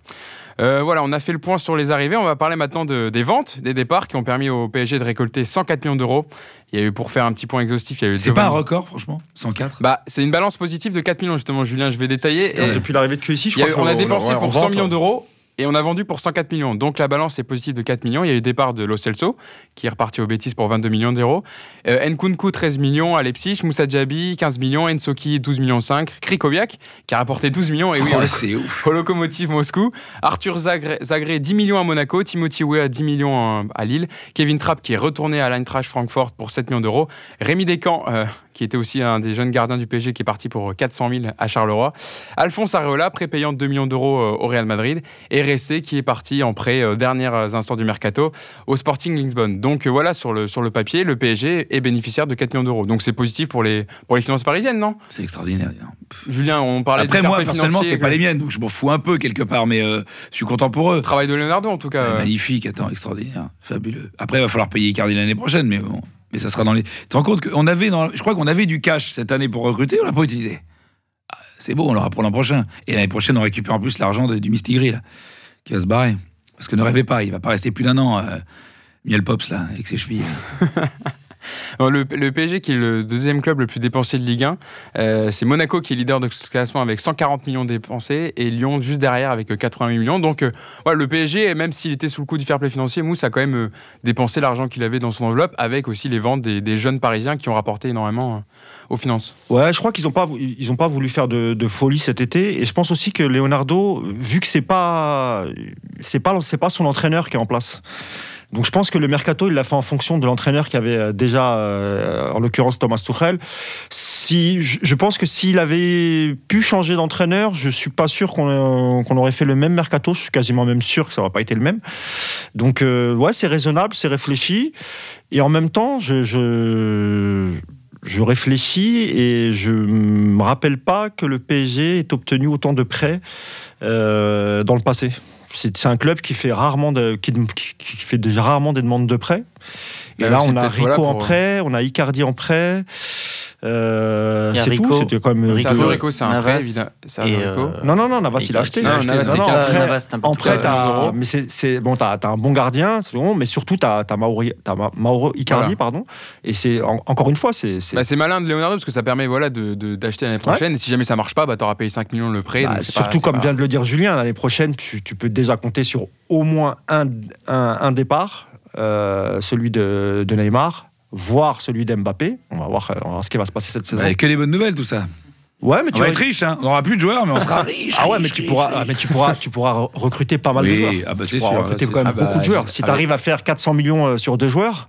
Euh, voilà, on a fait le point sur les arrivées. On va parler maintenant de- des ventes, des départs qui ont permis au PSG de récolter 104 millions d'euros. Il y a eu pour faire un petit point exhaustif, il y a eu C'est pas un record, franchement 104 Bah, c'est une balance positive de 4 millions justement, Julien. Je vais détailler. Et- Depuis l'arrivée de QSI, je a crois eu- on a qu'on- dépensé ouais, pour 100 vente, millions d'euros et on a vendu pour 104 millions. Donc la balance est positive de 4 millions. Il y a eu départ de Lo Celso, qui est reparti au Betis pour 22 millions d'euros. Euh, Nkunku, 13 millions à Leipzig. Moussa Djabi, 15 millions. Ensoki, 12 millions 5. Krikoviak, qui a rapporté 12 millions. Et oui, Oh, ouf. au Lokomotiv Moscou. Arthur Zagré, Zagré, 10 millions à Monaco. Timothy Weah, 10 millions à Lille. Kevin Trapp, qui est retourné à l'Eintracht Francfort pour 7 millions d'euros. Rémi Descamps, euh, qui était aussi un des jeunes gardiens du PSG, qui est parti pour 400 000 à Charleroi. Alphonse Areola, prépayant de 2 millions d'euros euh, au Real Madrid. Et Ressé, qui est parti en prêt euh, derniers instants du mercato au Sporting Lisbonne. Donc euh, voilà, sur le, sur le papier, le PSG est bénéficiaire de 4 millions d'euros. Donc c'est positif pour les, pour les finances parisiennes, non? C'est extraordinaire. Julien, on parlait Après, moi, personnellement, c'est pas que- les miennes, donc je m'en fous un peu quelque part, mais euh, je suis content pour eux. Travail de Leonardo, en tout cas. Ouais, euh. Magnifique, attends, extraordinaire, fabuleux. Après, il va falloir payer Icardi l'année prochaine, mais bon. Mais ça sera dans les. Tu te rends compte qu'on avait, dans... je crois qu'on avait du cash cette année pour recruter, on l'a pas utilisé? Ah, C'est beau, on l'aura pour l'an prochain. Et l'année prochaine, on récupère en plus l'argent du Mistigri, là, qui va se barrer. Parce que ne rêvez pas, il va pas rester plus d'un an, euh, Miel Pops, là, avec ses chevilles. Bon, Le, PSG, qui est le deuxième club le plus dépensé de Ligue 1, euh, c'est Monaco qui est leader de ce classement avec 140 millions dépensés et Lyon juste derrière avec euh, 88 millions. Donc, euh, le PSG, même s'il était sous le coup du fair play financier, Mousse a quand même euh, dépensé l'argent qu'il avait dans son enveloppe avec aussi les ventes des, jeunes Parisiens qui ont rapporté énormément euh, aux finances. Ouais, je crois qu'ils n'ont pas, ils ont pas voulu faire de, folie cet été. Et je pense aussi que Leonardo, vu que c'est pas, c'est pas, c'est pas son entraîneur qui est en place. Donc je pense que le mercato, il l'a fait en fonction de l'entraîneur qui avait euh, déjà, euh, en l'occurrence Thomas Tuchel. Si, je, pense que s'il avait pu changer d'entraîneur, je suis pas sûr qu'on euh, aurait fait le même mercato. Je suis quasiment même sûr que ça n'aurait pas été le même. Donc euh, ouais, c'est raisonnable, c'est réfléchi. Et en même temps, je, je réfléchis et je me rappelle pas que le PSG ait obtenu autant de prêts euh, dans le passé. C'est un club qui fait rarement de, qui, qui- fait rarement des demandes de prêts. Et Bah, là, on a Rico voilà, en pour- prêt, on a Icardi en prêt. Euh, c'est Rico. tout. C'était quand même Rico. Sergio Rico, c'est un Navas prêt, évidemment. Euh, Non, non, non, Navas, il a Icardi. acheté. Non, il a acheté. Non, non, en prêt- Navas, en t'as- mais c'est, bon, t'as, un bon gardien, bon, mais surtout t'as, t'as Mauro, Icardi, Voilà. pardon. Et c'est en- encore une fois, c'est, c'est- Bah, c'est malin de Leonardo parce que ça permet voilà, de, d'acheter l'année prochaine. Et si jamais ça marche pas, bah, tu auras payé 5 millions le prêt. bah, donc surtout pas- comme pas- vient de le dire Julien, l'année prochaine, tu, tu peux déjà compter sur au moins un, un, un départ, celui de, de Neymar, voire celui d'Mbappé. On va voir, on va voir ce qui va se passer cette saison. Bah, que des bonnes nouvelles, tout ça. Ouais, mais On tu va vas être riche, hein. On aura plus de joueurs, mais on sera riche. Ah ouais, mais tu riche, pourras, riche. mais tu pourras, tu pourras re- recruter pas mal de joueurs. ah bah, tu c'est pourras sûr, recruter quand même. Ah beaucoup bah, de joueurs. je- Si avec- tu arrives à faire 400 millions euh, sur deux joueurs,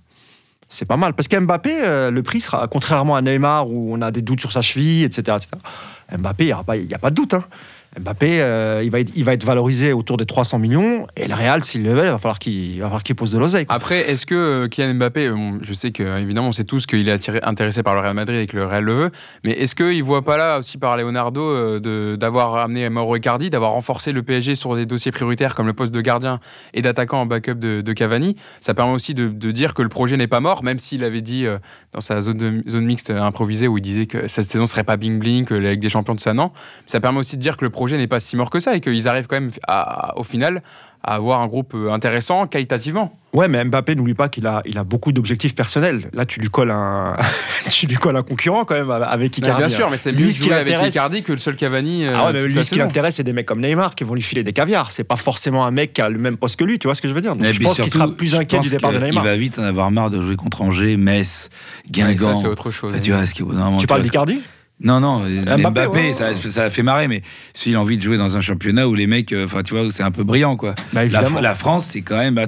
c'est pas mal. Parce qu'Mbappé, euh, le prix sera, contrairement à Neymar où on a des doutes sur sa cheville, etc. etc. Mbappé, il n'y a, pas- il y a pas de doute. hein. Mbappé, euh, il, va être, valorisé autour des 300 millions. Et le Real, s'il le veut, il va falloir qu'il pose de l'oseille. Après, est-ce que euh, Kylian Mbappé, je sais que euh, évidemment on sait tous qu'il est intéressé par le Real Madrid et que le Real le veut, mais est-ce qu'il voit pas là aussi par Leonardo euh, de- d'avoir amené Mauro Icardi, d'avoir renforcé le PSG sur des dossiers prioritaires comme le poste de gardien et d'attaquant en backup de, de Cavani? Ça permet aussi de, de dire que le projet n'est pas mort, même s'il avait dit dans sa zone, de- mixte improvisée où il disait que cette saison serait pas bling bling, que la des Champions tout ça non. Ça permet aussi de dire que le projet n'est pas si mort que ça et qu'ils arrivent quand même à- au final à avoir un groupe euh, intéressant qualitativement. Ouais, mais Mbappé, n'oublie pas qu'il a, il a beaucoup d'objectifs personnels. Là, tu lui colles un, tu lui colles un concurrent quand même avec Icardi. bien sûr, mais c'est Lui, mieux ce de qui jouer avec l'intéresse- Icardi que le seul Cavani. euh, Ah ouais, mais lui, ce qui l'intéresse, c'est des mecs comme Neymar qui vont lui filer des caviars. C'est pas forcément un mec qui a le même poste que lui, tu vois ce que je veux dire Donc, Je pense qu'il sera plus inquiet du départ de Neymar. va vite en avoir marre de jouer contre Angers, Metz, Ouais, ça, Guingamp. c'est autre chose. Enfin, tu vois, ce qui, au bout d'un moment, Tu tu parles d'Icardi? Non, non, Mbappé, Mbappé, ouais, ouais. ça, ça a fait marrer, mais s'il a envie de jouer dans un championnat où les mecs, euh, enfin, tu vois, c'est un peu brillant, quoi. Bah, la, la France, c'est quand même.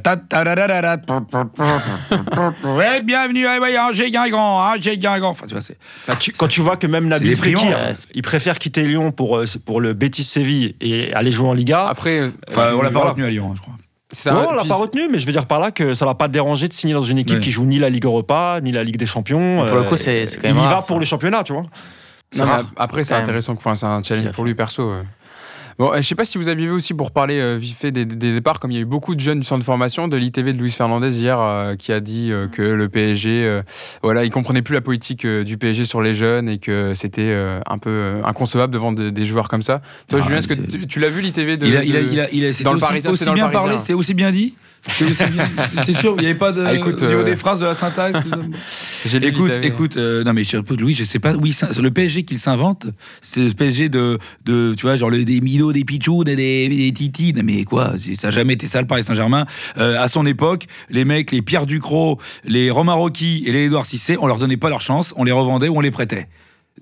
Ouais, bienvenue à ouais, Angers Guingamp, Angers Guingamp. Enfin, tu vois, c'est. Bah, tu- quand tu vois que même Nabil Fekir, il préfère quitter Lyon pour, euh, pour le Betis Séville et aller jouer en Liga. Après, euh, Enfin, on l'a pas retenu à Lyon, hein, je crois. c'est Non, un- on l'a pas retenu, mais je veux dire par là que ça va pas te déranger de signer dans une équipe Ouais. qui joue ni la Ligue Europa, ni la Ligue des Champions. Pour le coup, Euh, c'est- quand Il même y va rare, pour ça. le championnat, tu vois. Non, mais après, c'est intéressant. Enfin, c'est un challenge pour lui perso. ouais. Bon, euh, je sais pas si vous aviez vu aussi pour parler euh, vite fait des, des départs, comme il y a eu beaucoup de jeunes du centre de formation, de l'ITV de Luis Fernandez hier, euh, qui a dit euh, que le PSG, euh, voilà, il comprenait plus la politique euh, du PSG sur les jeunes et que c'était euh, un peu euh, inconcevable devant de- des joueurs comme ça. Toi, Ah, Julien, est-ce que tu, tu l'as vu l'ITV de, Il a, il a, de- il a, il a- c'était dans le aussi, Parisien, c'est aussi bien parlé, c'est aussi bien dit. C'est sûr, il n'y avait pas de. Ah, écoute, au niveau euh, des phrases, de la syntaxe. Écoute, l'ITV. écoute, euh, non mais je- Louis, je sais pas, oui, le PSG qu'il s'invente, c'est le PSG de, de, tu vois, genre le- des Milo, des Pichou, des, des, des Titi, non mais quoi, ça n'a jamais été ça le Paris Saint-Germain. Euh, à son époque, les mecs, les Pierre Ducrot, les Romain Rocky et les Édouard Cissé, on leur donnait pas leur chance, on les revendait ou on les prêtait.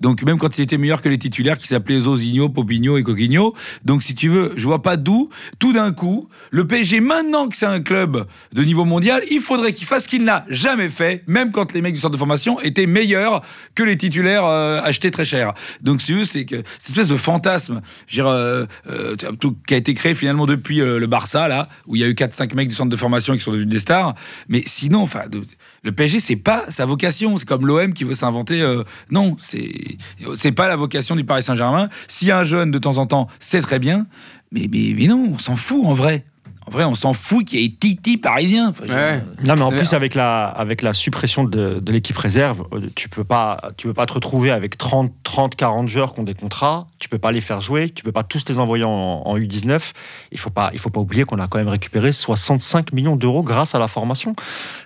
Donc même quand ils étaient meilleurs que les titulaires qui s'appelaient Zosigno, Popigno et Coquigno. Donc si tu veux, je vois pas d'où, tout d'un coup, le PSG, maintenant que c'est un club de niveau mondial, il faudrait qu'il fasse ce qu'il n'a jamais fait, même quand les mecs du centre de formation étaient meilleurs que les titulaires euh, achetés très cher. Donc si tu veux, c'est que cette espèce de fantasme, je veux dire, euh, euh, tout- qui a été créé finalement depuis le Barça, là, où il y a eu 4-5 mecs du centre de formation qui sont devenus des stars. Mais sinon, enfin, le PSG, c'est pas sa vocation. C'est comme l'OM qui veut s'inventer. euh, non, c'est c'est pas la vocation du Paris Saint-Germain. A un jeune de temps en temps, c'est très bien. Mais, mais, mais non, on s'en fout en vrai. En vrai, on s'en fout qu'il y ait Titi parisien. Enfin, je- Ouais. Non, mais en plus, avec la, avec la suppression de, de l'équipe réserve, euh, tu peux pas, tu peux pas te retrouver avec 30, 30, 40 joueurs qui ont des contrats. Tu peux pas les faire jouer. Tu peux pas tous les envoyer en, en U19. Il faut pas, il faut pas oublier qu'on a quand même récupéré 65 millions d'euros grâce à la formation.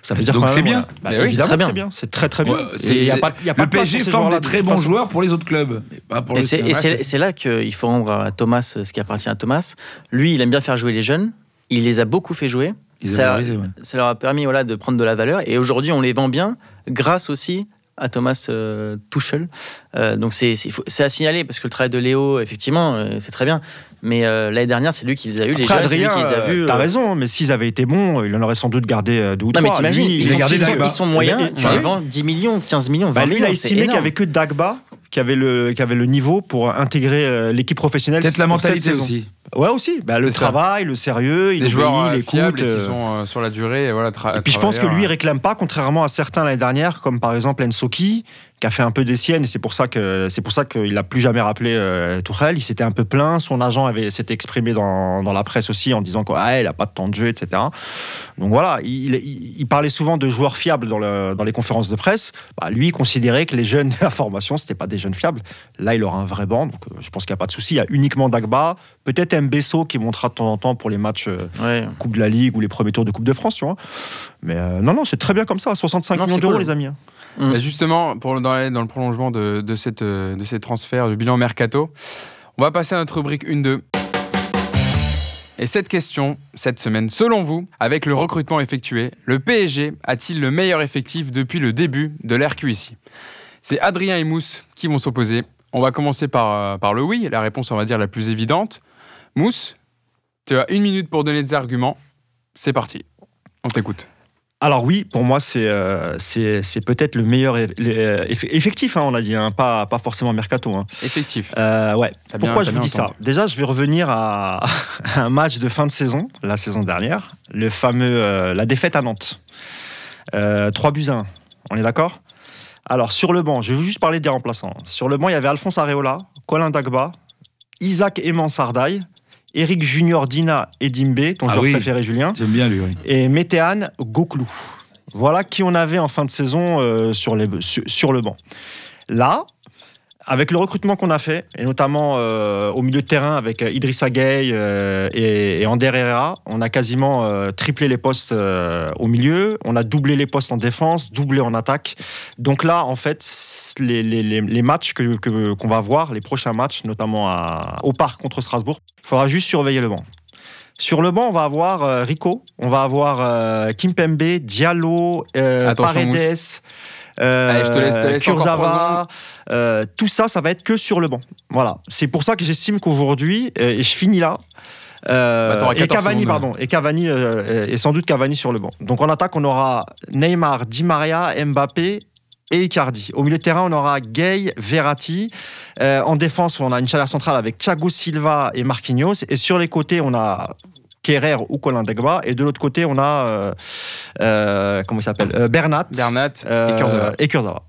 Ça veut dire Donc c'est bien. voilà. Bah, Mais oui, évidemment, c'est bien. C'est très très bien. Ouais, Et c'est- il y a pas, il y a pas le PSG forme des de très bons façon. joueurs pour les autres clubs. Mais pas pour Et le c'est et ouais, c'est- c'est là qu'il faut rendre à Thomas euh, ce qui appartient à Thomas. Lui, il aime bien faire jouer les jeunes. Il les a beaucoup fait jouer. Ils Ça- ont valorisé, ouais. Ça leur a permis voilà, de prendre de la valeur. Et aujourd'hui, on les vend bien grâce aussi à Thomas euh, Tuchel. Euh, donc c'est à signaler parce que le travail de Léo, effectivement, euh, c'est très bien. Mais euh, l'année dernière, c'est lui qui les a eu. Les Après, Adrien, les a vus. t'as euh, raison, mais s'ils avaient été bons, il en aurait sans doute gardé deux ou Non, mais trois. t'imagines, Lui, ils, il a sont- gardé ils sont- Dagba. ils sont moyens. Ouais. Tu les vends 10 millions, 15 millions, 20 Bah, lui, il a estimé qu'il n'y avait que Dagba qui avait le, qui avait le niveau pour intégrer l'équipe professionnelle. Peut-être la mentalité saison. aussi. Ouais, aussi. Bah, le ça. travail, le sérieux, il des joueurs obéit, euh, il fiables écoute. et qui euh, sont euh, sur la durée. Et, voilà, Et puis je pense que lui, il euh, réclame pas, contrairement à certains l'année dernière, comme par exemple Ensoki, qui a fait un peu des siennes, et c'est pour ça que c'est pour ça qu'il n'a plus jamais rappelé euh, Tourelle. Il s'était un peu plaint, son agent avait s'était exprimé dans, dans la presse aussi en disant qu'il n'a pas de temps de jeu, etc. Donc voilà, il, il- il parlait souvent de joueurs fiables dans, le- dans les conférences de presse. Bah, lui, il considérait que les jeunes de la formation, c'était pas des jeunes fiables. Là, il aura un vrai banc, donc euh, je pense qu'il n'y a pas de souci. Il y a uniquement Dagba, peut-être Mbesso qui montera de temps en temps pour les matchs. euh, Ouais. Coupe de la Ligue ou les premiers tours de Coupe de France, tu vois. Mais euh, non, non, c'est très bien comme ça, 65 Non, millions d'euros, cool. les amis. Hein. Bah, justement, pour, dans, dans le prolongement de, de, cette, euh, de ces transferts, du bilan mercato, on va passer à notre rubrique 1-2. Et cette question, cette semaine, selon vous, avec le recrutement effectué, le PSG a-t-il le meilleur effectif depuis le début de l'ère QIC C'est Adrien et Mousse qui vont s'opposer. On va commencer par, euh, par le oui, la réponse, on va dire, la plus évidente. Mousse, tu as une minute pour donner des arguments. C'est parti. On t'écoute. Alors oui, pour moi, c'est euh, c'est peut-être le meilleur eff- eff- effectif, hein, on a dit, hein, pas, pas forcément mercato. hein. Effectif. Euh, ouais. Bien- Pourquoi je vous dis ça. Déjà, je vais revenir à, un match de fin de saison, la saison dernière, le fameux, euh, la défaite à Nantes. Euh, 3 buts à 1, on est d'accord? Alors, sur le banc, je vais juste parler des remplaçants. Sur le banc, il y avait Alphonse Areola, Colin Dagba, Isaac Eman Sardaille, Eric Junior Dina et Dimbe, ton Ah joueur oui. préféré Julien, J'aime bien lui, oui. et Météane Goklou. Voilà qui on avait en fin de saison euh, sur, les, sur, sur le banc. Là, avec le recrutement qu'on a fait, et notamment euh, au milieu de terrain avec euh, Idrissa Gueye euh, et, et Ander Herrera, on a quasiment euh, triplé les postes au milieu, on a doublé les postes en défense, doublé en attaque. Donc là, en fait, les, les- les- les matchs que- que- qu'on va voir, les prochains matchs, notamment à- au Parc contre Strasbourg, il faudra juste surveiller le banc. Sur le banc, on va avoir Rico, on va avoir Kimpembe, Diallo, Paredes, Allez, je te laisse- te laisse encore Kurzawa. euh, tout ça, ça va être que sur le banc. Voilà. C'est pour ça que j'estime qu'aujourd'hui, euh, et je finis là. euh, Bah, et 14 Cavani, secondes. pardon, et Cavani, euh, et sans doute Cavani sur le banc. Donc en attaque, on aura Neymar, Di Maria, Mbappé et Icardi. Au milieu de terrain, on aura Gay, Verratti. Euh, en défense, on a une chaleur centrale avec Thiago Silva et Marquinhos. Et sur les côtés, on a Kerrer ou Colin Degba. Et de l'autre côté, on a euh, euh, comment il s'appelle Euh, Bernat, Bernat et Kurzawa. et Kurzawa.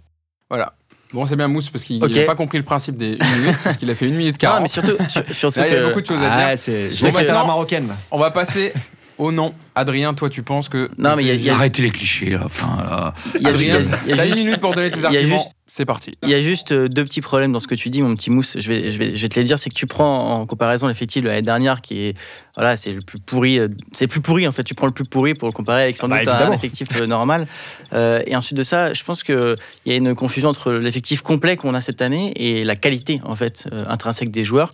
Voilà. Bon, c'est bien Mousse parce qu'il n'a pas compris le principe des 1 minute, parce qu'il a fait 1 minute 40. Non, mais surtout, sur- surtout Là, il y a beaucoup de choses à dire. Ah, c'est, je Bon, à la maintenant- marocaine. On va passer au nom. Adrien, toi, tu penses que. Non, mais il y a- il y a- Arrêtez les clichés, là. Enfin, a- Adrien, t'as une minute pour donner tes arguments. juste- C'est parti. Il y a juste euh, deux petits problèmes dans ce que tu dis, mon petit mousse. Je vais, je vais, je vais te les dire. C'est que tu prends en comparaison l'effectif de l'année dernière, qui est, voilà, c'est le plus pourri. euh, C'est le plus pourri en fait. Tu prends le plus pourri pour le comparer avec sans Bah, doute un effectif euh, normal. Euh, et ensuite de ça, je pense que il y a une confusion entre l'effectif complet qu'on a cette année et la qualité en fait euh, intrinsèque des joueurs.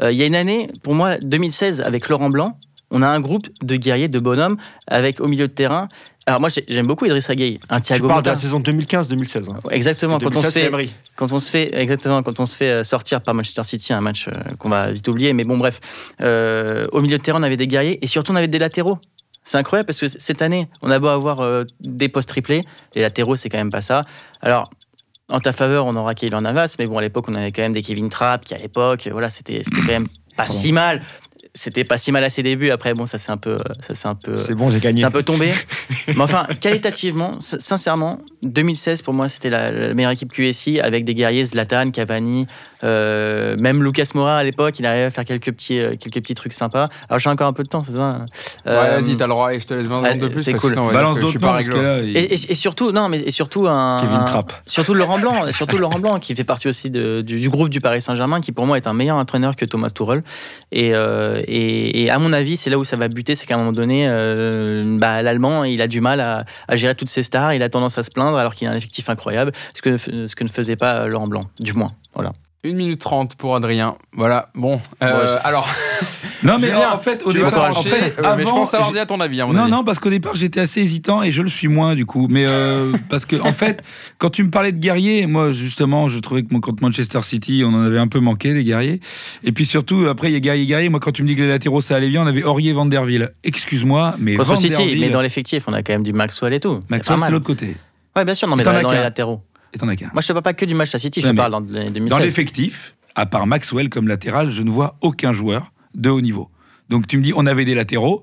Euh, il y a une année, pour moi, 2016 avec Laurent Blanc. On a un groupe de guerriers, de bonhommes, avec au milieu de terrain. Alors moi, j'ai- j'aime beaucoup Idrissa Gueye, un Tu Thiago parles de la saison 2015-2016. hein. Exactement. Quand on, se 2016, c'est fait, quand on se fait exactement quand on se fait euh, sortir par Manchester City, un match euh, qu'on va vite oublier, mais bon bref, euh, au milieu de terrain on avait des guerriers et surtout on avait des latéraux. C'est incroyable parce que cette année on a beau avoir euh, des postes triplés, les latéraux c'est quand même pas ça. Alors en ta faveur on aura Keylor Navas, mais bon à l'époque on avait quand même des Kevin Trapp qui à l'époque voilà c'était c'était quand même pas si mal. C'était pas si mal à ses débuts. Après bon ça c'est un peu euh, ça c'est un peu C'est bon, j'ai gagné. c'est un peu tombé. Mais enfin, qualitativement, sincèrement, 2016 pour moi c'était la, la meilleure équipe QSI avec des guerriers Zlatan, Cavani, euh, même Lucas Moura à l'époque, il arrivait à faire quelques petits, euh, quelques petits trucs sympas. Alors j'ai encore un peu de temps, c'est ça hein Ouais, Euh, vas-y, t'as le droit et je te laisse 20 allez, secondes de plus. c'est cool. sinon, Balance d'autres noms, parce que réglo. là, il- et, et- et surtout, non, mais et surtout un, Kevin un- Trapp. surtout Laurent Blanc, surtout Laurent Blanc qui fait partie aussi de- du, du groupe du Paris Saint-Germain, qui pour moi est un meilleur entraîneur que Thomas Tuchel. Et, euh, et, à mon avis, c'est là où ça va buter, c'est qu'à un moment donné, euh, bah, l'Allemand, il a du mal à, gérer toutes ses stars, il a tendance à se plaindre alors qu'il a un effectif incroyable, ce que, ne faisait pas Laurent Blanc, du moins. 1 minute 30 pour Adrien. Voilà, bon. euh, Ouais, alors, Non, mais Julien, en fait, au départ, en fait, mais je avant, pense avoir dit à ton avis. À mon Non, avis. non, parce qu'au départ, j'étais assez hésitant et je le suis moins du coup. Mais euh, parce que, en fait, quand tu me parlais de guerriers, moi, justement, je trouvais que mon- contre Manchester City, on en avait un peu manqué, des guerriers. Et puis surtout, après, il y a guerriers, guerriers. Moi, quand tu me dis que les latéraux, ça allait bien, on avait Aurier Vanderville. Excuse-moi, mais Contre City, mais dans l'effectif, on a quand même du Maxwell et tout. Maxwell, c'est l'autre côté. Ouais, bien sûr, non, mais dans, dans les latéraux. Et t'en as qu'un. Moi, je te parle pas que du match à City, je te parle dans l'année Dans 2016. l'effectif, à part Maxwell comme latéral, je ne vois aucun joueur de haut niveau. Donc tu me dis, on avait des latéraux,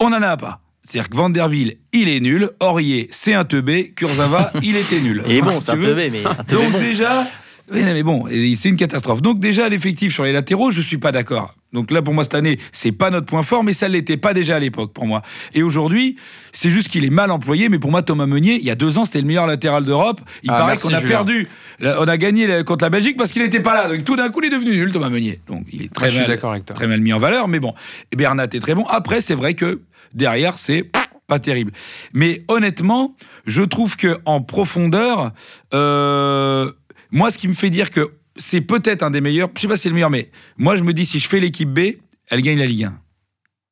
on n'en a pas. C'est-à-dire que Vanderville, il est nul. Aurier, c'est un teubé. Kurzawa, il était nul. Est bon, c'est un teubé, mais un teubé Donc bon. déjà, mais bon, c'est une catastrophe. Donc déjà, l'effectif sur les latéraux, je suis pas d'accord. Donc là, pour moi, cette année, c'est pas notre point fort, mais ça l'était pas déjà à l'époque pour moi. Et aujourd'hui, c'est juste qu'il est mal employé. Mais pour moi, Thomas Meunier, il y a deux ans, c'était le meilleur latéral d'Europe. Il Ah, paraît qu'on a Julien. perdu, on a gagné contre la Belgique parce qu'il n'était pas là. Donc tout d'un coup, il est devenu nul, Thomas Meunier. Donc il est très suis mal, d'accord avec toi. très mal mis en valeur. Mais bon, et Bernat est très bon. Après, c'est vrai que derrière, c'est pas terrible. Mais honnêtement, je trouve que en profondeur, euh, moi, ce qui me fait dire que c'est peut-être un des meilleurs, je sais pas si c'est le meilleur, mais moi, je me dis, si je fais l'équipe B, elle gagne la Ligue 1.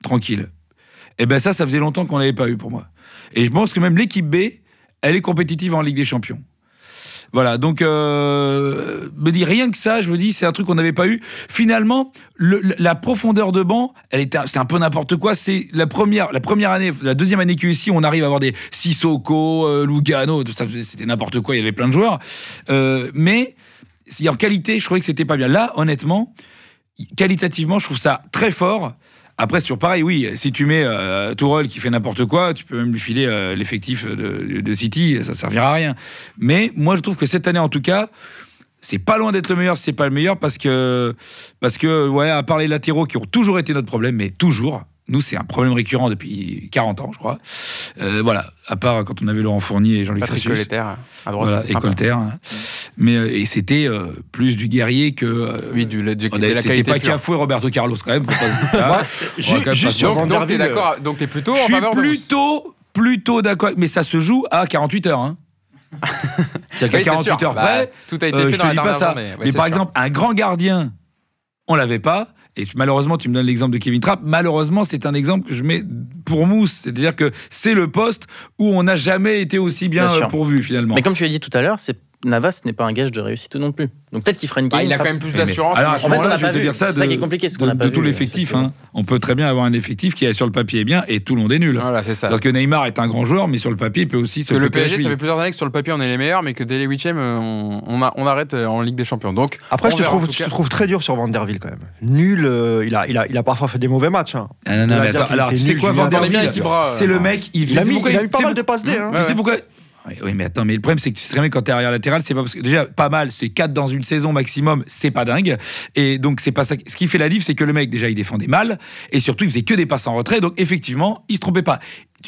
Tranquille. Et ben ça, ça faisait longtemps qu'on l'avait pas eu pour moi. Et je pense que même l'équipe B, elle est compétitive en Ligue des Champions. Voilà, donc euh, me dit rien que ça, je me dis c'est un truc qu'on n'avait pas eu. Finalement, le- le- la profondeur de banc, elle était, c'était un peu n'importe quoi. C'est la première, la première année, la deuxième année QSI, on arrive à avoir des Sissoko, euh, Lugano, tout ça, c'était n'importe quoi. Il y avait plein de joueurs, euh, mais en qualité, je trouvais que c'était pas bien. Là, honnêtement, qualitativement, je trouve ça très fort. Après, sur pareil, oui, si tu mets euh, qui fait n'importe quoi, tu peux même lui filer euh, l'effectif de, de City, ça servira à rien. Mais moi, je trouve que cette année, en tout cas, c'est pas loin d'être le meilleur, si c'est pas le meilleur, parce que, parce que, ouais, à part les latéraux qui ont toujours été notre problème, mais toujours. Nous, c'est un problème récurrent depuis 40 ans, je crois. Euh, voilà, à part quand on avait Laurent Fournier et Jean-Luc Patrick. Colletter, à droite. Voilà, et. Colter. hein. Mais, euh, et c'était euh, plus du guerrier que. euh, Oui, du, du- de C'était qualité pas. Cafu et Roberto Carlos, quand même. Faut pas juste pas sur se- Donc, donc t'es d'accord, donc t'es plutôt Je en suis faveur de Mousse. plutôt, plutôt d'accord. Mais ça se joue à 48 heures. Hein. C'est-à-dire qu'à Oui, c'est 48 sûr. heures Bah, près, tout a été fait je dans te la dis pas dernière ça. journée. Ouais, mais par sûr. exemple, un grand gardien, on l'avait pas. Et malheureusement, tu me donnes l'exemple de Kevin Trapp. Malheureusement, c'est un exemple que je mets pour Mousse. C'est-à-dire que c'est le poste où on n'a jamais été aussi bien, Bien euh, pourvu, finalement. Mais comme tu l'as dit tout à l'heure, c'est Navas n'est pas un gage de réussite non plus. Donc peut-être qu'il fera une Bah, Kevin il a quand même plus d'assurance. Alors, ce En fait, on vais pas te vu. dire ça C'est de, ça qui est compliqué, c'est qu'on pas de vu, tout euh, l'effectif. hein. On peut très bien avoir un effectif qui, sur le papier, est bien et tout le monde est nul. Voilà, c'est ça. Parce que Neymar est un grand joueur, mais sur le papier, il peut aussi se que le PSG, ça fait plusieurs années que sur le papier on est les meilleurs, mais que dès les huitièmes, euh, on, on, a- on arrête euh, en Ligue des Champions. Donc, Après, je te, trouve, tout je te cas. trouve très dur sur Vanderbilt quand même. Nul, euh, il, a, il, a, il a parfois fait des mauvais matchs. hein. Ah, non, non, mais attends, alors, tu sais quoi, bras, C'est le mec, il, a c'est mis, pourquoi il a eu pas mal de passes. Hein. Tu sais pourquoi oui, mais attends, mais le problème, c'est que tu sais très bien quand t'es arrière latéral, c'est pas parce que déjà, pas mal, c'est 4 dans une saison maximum, c'est pas dingue. Et donc, c'est pas ça. Ce qui fait la diff, c'est que le mec, déjà, il défendait mal, et surtout, il faisait que des passes en retrait, donc effectivement, il se trompait pas.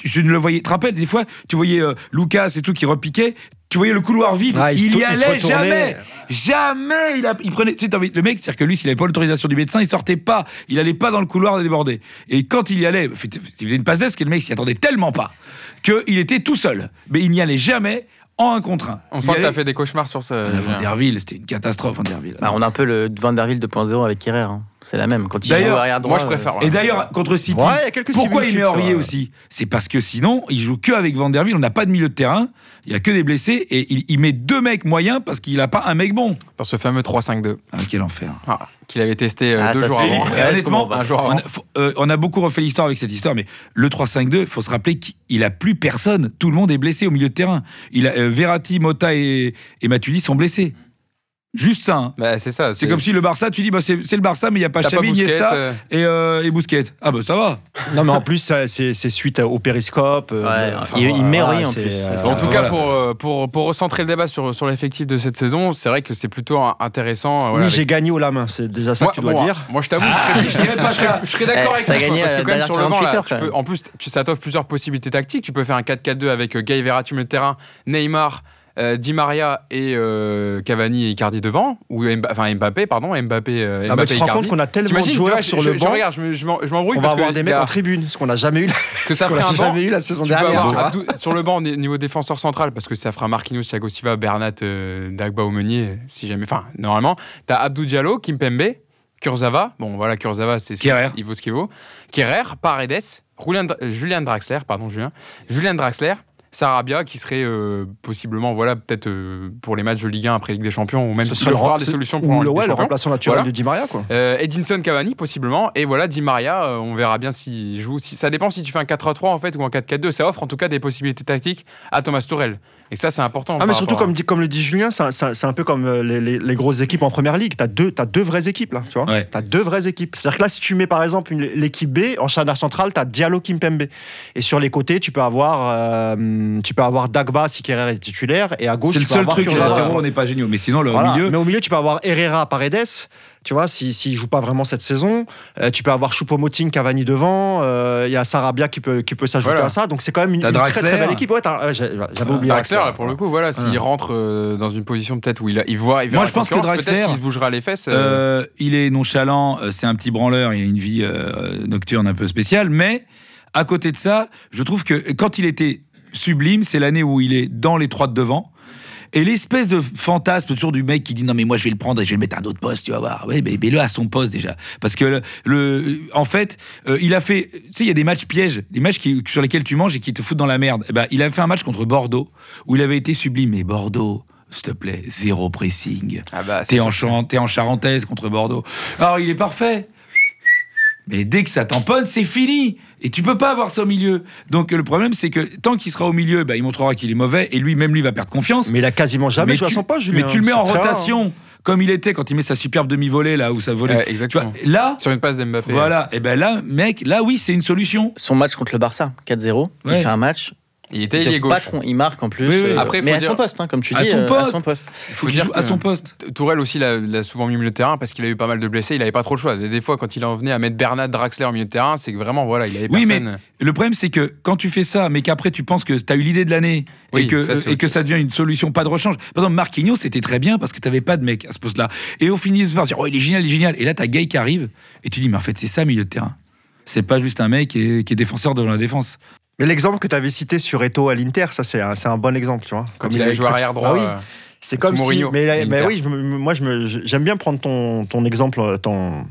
Je ne le voyais, tu te rappelles, des fois, tu voyais euh, Lucas et tout qui repiquait, tu voyais le couloir vide, Ah, il il, y allait jamais. Jamais il, a, il prenait. Tu sais, le mec, c'est-à-dire que lui, s'il avait pas l'autorisation du médecin, il sortait pas. Il allait pas dans le couloir déborder. Et quand il y allait, il faisait une passe d'est, que le mec s'y attendait tellement pas qu'il était tout seul. Mais il n'y allait jamais en un contre un. On Il sent que t'as fait des cauchemars sur ça. Ah. Vanderville, c'était une catastrophe, Vanderville. Bah, on a un peu le Vanderbilt 2.0 avec Kerrer. hein. C'est la même. Quand il D'ailleurs, joue arrière droit. Moi, je préfère. Et d'ailleurs, contre City, Ouais, il y a quelques pourquoi il met Aurier aussi? C'est parce que sinon, il joue que avec Vanderville, on n'a pas de milieu de terrain, il y a que des blessés, et il, il met deux mecs moyens parce qu'il n'a pas un mec bon. Dans ce fameux 3-5-2 Ah, quel enfer. ah, qu'il avait testé euh, Ah, deux jours avant. Et honnêtement, on va- Un jour on avant. a, faut- euh, on a beaucoup refait l'histoire avec cette histoire, mais le 3-5-2, il faut se rappeler qu'il a plus personne. Tout le monde est blessé au milieu de terrain. Il a, euh, Verratti, Mota et, et Matuidi sont blessés. Juste ça. hein. Bah, c'est ça. C'est comme si le Barça, tu dis, bah, c'est c'est le Barça, mais il n'y a pas T'as pas Xavi, Busquets, Iniesta euh, et, euh, et Busquets. Ah bah ça va. Non, mais en plus, ça, c'est c'est suite au périscope. euh, Ouais, enfin, il- il met rien, en c'est, plus. euh, En tout Voilà. cas, pour, euh, pour, pour recentrer le débat sur, sur l'effectif de cette saison, c'est vrai que c'est plutôt un- intéressant. euh, oui, j'ai gagné au la main. C'est déjà ça moi, que tu dois moi- dire. moi, je t'avoue, je serais, je dirais pas ça. Je serais d'accord Eh, avec t'as toi, gagné, parce que euh, quand même derrière sur le banc, 48 là, heures, tu quand peux- même. en plus, tu, ça t'offre plusieurs possibilités tactiques. Tu peux faire un 4-4-2 avec euh, Gay Verratti milieu de terrain, Neymar, euh, Di Maria et euh, Cavani et Icardi devant, ou Mba- enfin Mbappé, pardon, Mbappé, euh, Ah, Mbappé tu te rends compte qu'on a tellement de joueurs vois, sur je, le je- banc. je regarde, je m'embrouille On va parce avoir que des mecs a- en tribune, ce qu'on n'a jamais eu, que ça ferait un jamais eu la saison Tu dernière. avoir. Abdou- sur le banc ni- niveau défenseur central parce que ça fera Marquinhos, Thiago Silva, Bernat, euh, Dagba ou Meunier si jamais. Enfin, normalement, t'as Abdou Diallo, Kimpembe, Kurzawa. Bon, voilà, Kurzawa, c'est il vaut ce qu'il vaut. Kerrer, Paredes, Julian Draxler, pardon, Julien, Julian Draxler. Sarabia qui serait euh, possiblement voilà peut-être euh, pour les matchs de Ligue 1 après Ligue des Champions ou même serait le des solutions ou pour le, Ligue des ouais, le remplaçant naturel Voilà. de Di Maria, quoi. Euh, Edinson Cavani possiblement. Et voilà Di Maria on verra bien s'il joue. Si, ça dépend si tu fais un 4-3-3 en fait ou un 4-4-2 ça offre en tout cas des possibilités tactiques à Thomas Tuchel et ça c'est important Ah, mais surtout, à- comme, dit, comme le dit Julien, c'est un, peu comme euh, les, les- les grosses équipes en première ligue. Tu as deux, t'as deux vraies équipes, là, tu vois. Ouais. As deux vraies équipes. C'est-à-dire que là, si tu mets par exemple l'équipe B, en charnière centrale, tu as Diallo Kimpembe. Et sur les côtés, tu peux avoir, euh, tu peux avoir Dagba si Kerrer est titulaire. Et à gauche, C'est le seul truc, on n'est pas géniaux. Mais sinon, le Voilà. milieu. Mais au milieu, tu peux avoir Herrera, Paredes. Tu vois, s'il si, s'il joue pas vraiment cette saison, Euh, tu peux avoir Choupo-Moting, Cavani devant. Euh, Il y a Sarabia qui peut, qui peut s'ajouter Voilà. à ça. Donc c'est quand même une, très très belle équipe. Ouais, j'avais oublié. Draxler là, pour le coup voilà s'il Ouais. rentre euh, dans une position peut-être où il, a- il voit il Moi, je pense que Draxler, qu'il se bougera les fesses euh, Euh, il est nonchalant, c'est un petit branleur, il a une vie euh, nocturne un peu spéciale, mais à côté de ça, je trouve que quand il était sublime, c'est l'année où il est dans les trois de devant. Et l'espèce de fantasme toujours du mec qui dit non mais moi je vais le prendre et je vais le mettre à un autre poste, tu vas voir. Oui, mais mets-le à son poste déjà. Parce que le, le- en fait, euh, il a fait, tu sais, il y a des matchs pièges, des matchs qui, sur lesquels tu manges et qui te foutent dans la merde. Eh ben, il a fait un match contre Bordeaux où il avait été sublime. Mais Bordeaux, s'il te plaît, zéro pressing. Ah bah, c'est T'es en, en charentaise contre Bordeaux. Alors, il est parfait. Mais dès que ça tamponne, c'est fini. Et tu peux pas avoir ça au milieu. Donc, le problème, c'est que tant qu'il sera au milieu, bah, il montrera qu'il est mauvais. Et lui, même lui, va perdre confiance. Mais il a quasiment jamais mais joué à tu, son poste, Julien. mais tu le mets en rare, hein. rotation, comme il était quand il met sa superbe demi-volée, là, où ça volait. Vois, exactement. là, Sur une passe d'Mbappé. voilà. Et ben là, mec, là, oui, c'est une solution. Son match contre le Barça, 4-0, il fait un match. Il était ailier gauche. patron, il marque en plus. Oui, oui. euh, Après, mais faut à dire- son poste, hein, comme tu À dis, euh, à son poste. Il faut Faut qu'il dire joue à son poste. Tourelle aussi l'a l'a souvent mis au milieu de terrain parce qu'il a eu pas mal de blessés. Il avait pas trop le choix. Des, fois, quand il en venait à mettre Bernard Draxler au milieu de terrain, c'est que vraiment, voilà, il avait Oui, mais personne. le problème, c'est que quand tu fais ça, mais qu'après tu penses que tu as eu l'idée de l'année Oui, et, que, ça, c'est et ok. que ça devient une solution, pas de rechange. Par exemple, Marquinhos, c'était très bien parce que tu n'avais pas de mec à ce poste-là. Et au final, par dire, oh, il est génial, il est génial. Et là, tu as Gay qui arrive et tu dis, mais en fait, c'est ça, milieu de terrain. C'est pas juste un mec qui est, qui est défenseur devant la défense. Mais l'exemple que tu avais cité sur Eto à l'Inter, ça c'est un, bon exemple, tu vois. Quand Comme il avait joué arrière droit. Ah oui. Euh, C'est comme si. Mais, à mais oui, je moi je me- j'aime bien prendre ton, ton exemple, ton,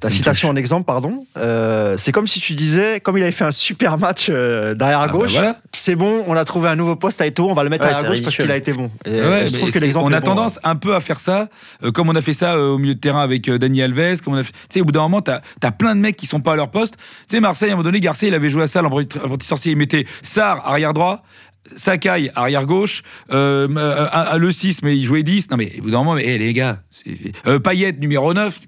ta citation en exemple, pardon. Euh, c'est comme si tu disais, comme il avait fait un super match euh, derrière à Ah bah gauche, voilà. c'est bon, on a trouvé un nouveau poste à Eto, on va le mettre Ouais, à c'est gauche parce qu'il a été bon. Et, Ouais, euh, je trouve que l'exemple on a bon, tendance un peu à faire ça, euh, comme on a fait ça euh, au milieu de terrain avec euh, Dani Alves. Comme on a fait... Tu sais, au bout d'un moment, t'as as plein de mecs qui sont pas à leur poste. Tu sais, Marseille, à un moment donné, Garcia, il avait joué à ça, l'apprenti sorcier. Il mettait Sar, arrière droit. Sakai, arrière gauche, euh, euh, euh, le 6, mais il jouait 10. Non, mais au bout d'un moment, mais, hé, les gars, euh, Payet, numéro 9.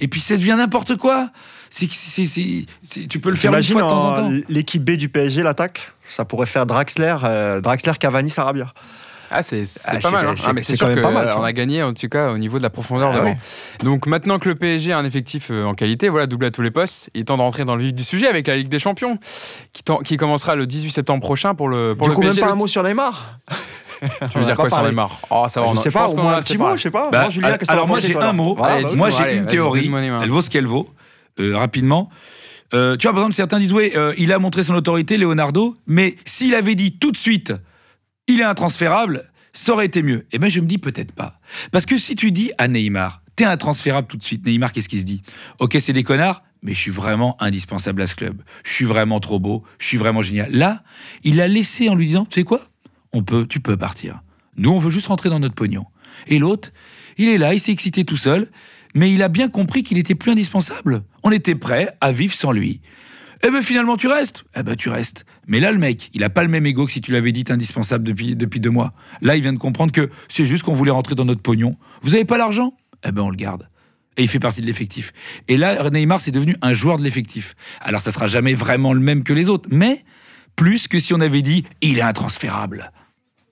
Et puis ça devient n'importe quoi. Tu peux le faire une fois de temps en en- temps. l'équipe B du PSG, l'attaque? Ça pourrait faire Draxler, euh, Draxler, Cavani, Sarabia. Ah, c'est c'est Ah, pas mal. hein. c'est- Ah, mais c'est sûr même pas qu'on a gagné, en tout cas, au niveau de la profondeur Ah devant. ouais. Donc maintenant que le PSG a un effectif euh, en qualité, voilà, doublé à tous les postes, il est temps de rentrer dans le vif du sujet avec la Ligue des Champions, qui, qui commencera le 18 septembre prochain pour le, pour du le coup, même PSG. pas Le- un mot sur Neymar Tu veux a dire pas quoi sur. Neymar? Oh, ça va. Je sais pas, au moins un petit mot, je sais pas. Bah, Julien, alors moi j'ai un mot. Moi j'ai une théorie. Elle vaut ce qu'elle vaut, euh, rapidement. Euh, tu vois, par exemple, certains disent ouais, euh, il a montré son autorité, Leonardo, mais s'il avait dit tout de suite, il est intransférable, ça aurait été mieux. Et ben je me dis peut-être pas, parce que si tu dis à Neymar, t'es intransférable tout de suite, Neymar, qu'est-ce qu'il se dit? Ok, c'est des connards. Mais je suis vraiment indispensable à ce club. Je suis vraiment trop beau. Je suis vraiment génial. Là, il a laissé en lui disant, tu sais quoi? On peut, tu peux partir. Nous, on veut juste rentrer dans notre pognon. Et l'autre, il est là, il s'est excité tout seul, mais il a bien compris qu'il était plus indispensable. On était prêt à vivre sans lui. Eh ben finalement tu restes. Eh ben tu restes. Mais là le mec, il a pas le même ego que si tu l'avais dit indispensable depuis depuis deux mois. Là il vient de comprendre que c'est juste qu'on voulait rentrer dans notre pognon. Vous avez pas l'argent? Eh ben on le garde. Et il fait partie de l'effectif. Et là Neymar c'est devenu un joueur de l'effectif. Alors ça sera jamais vraiment le même que les autres, mais plus que si on avait dit il est intransférable.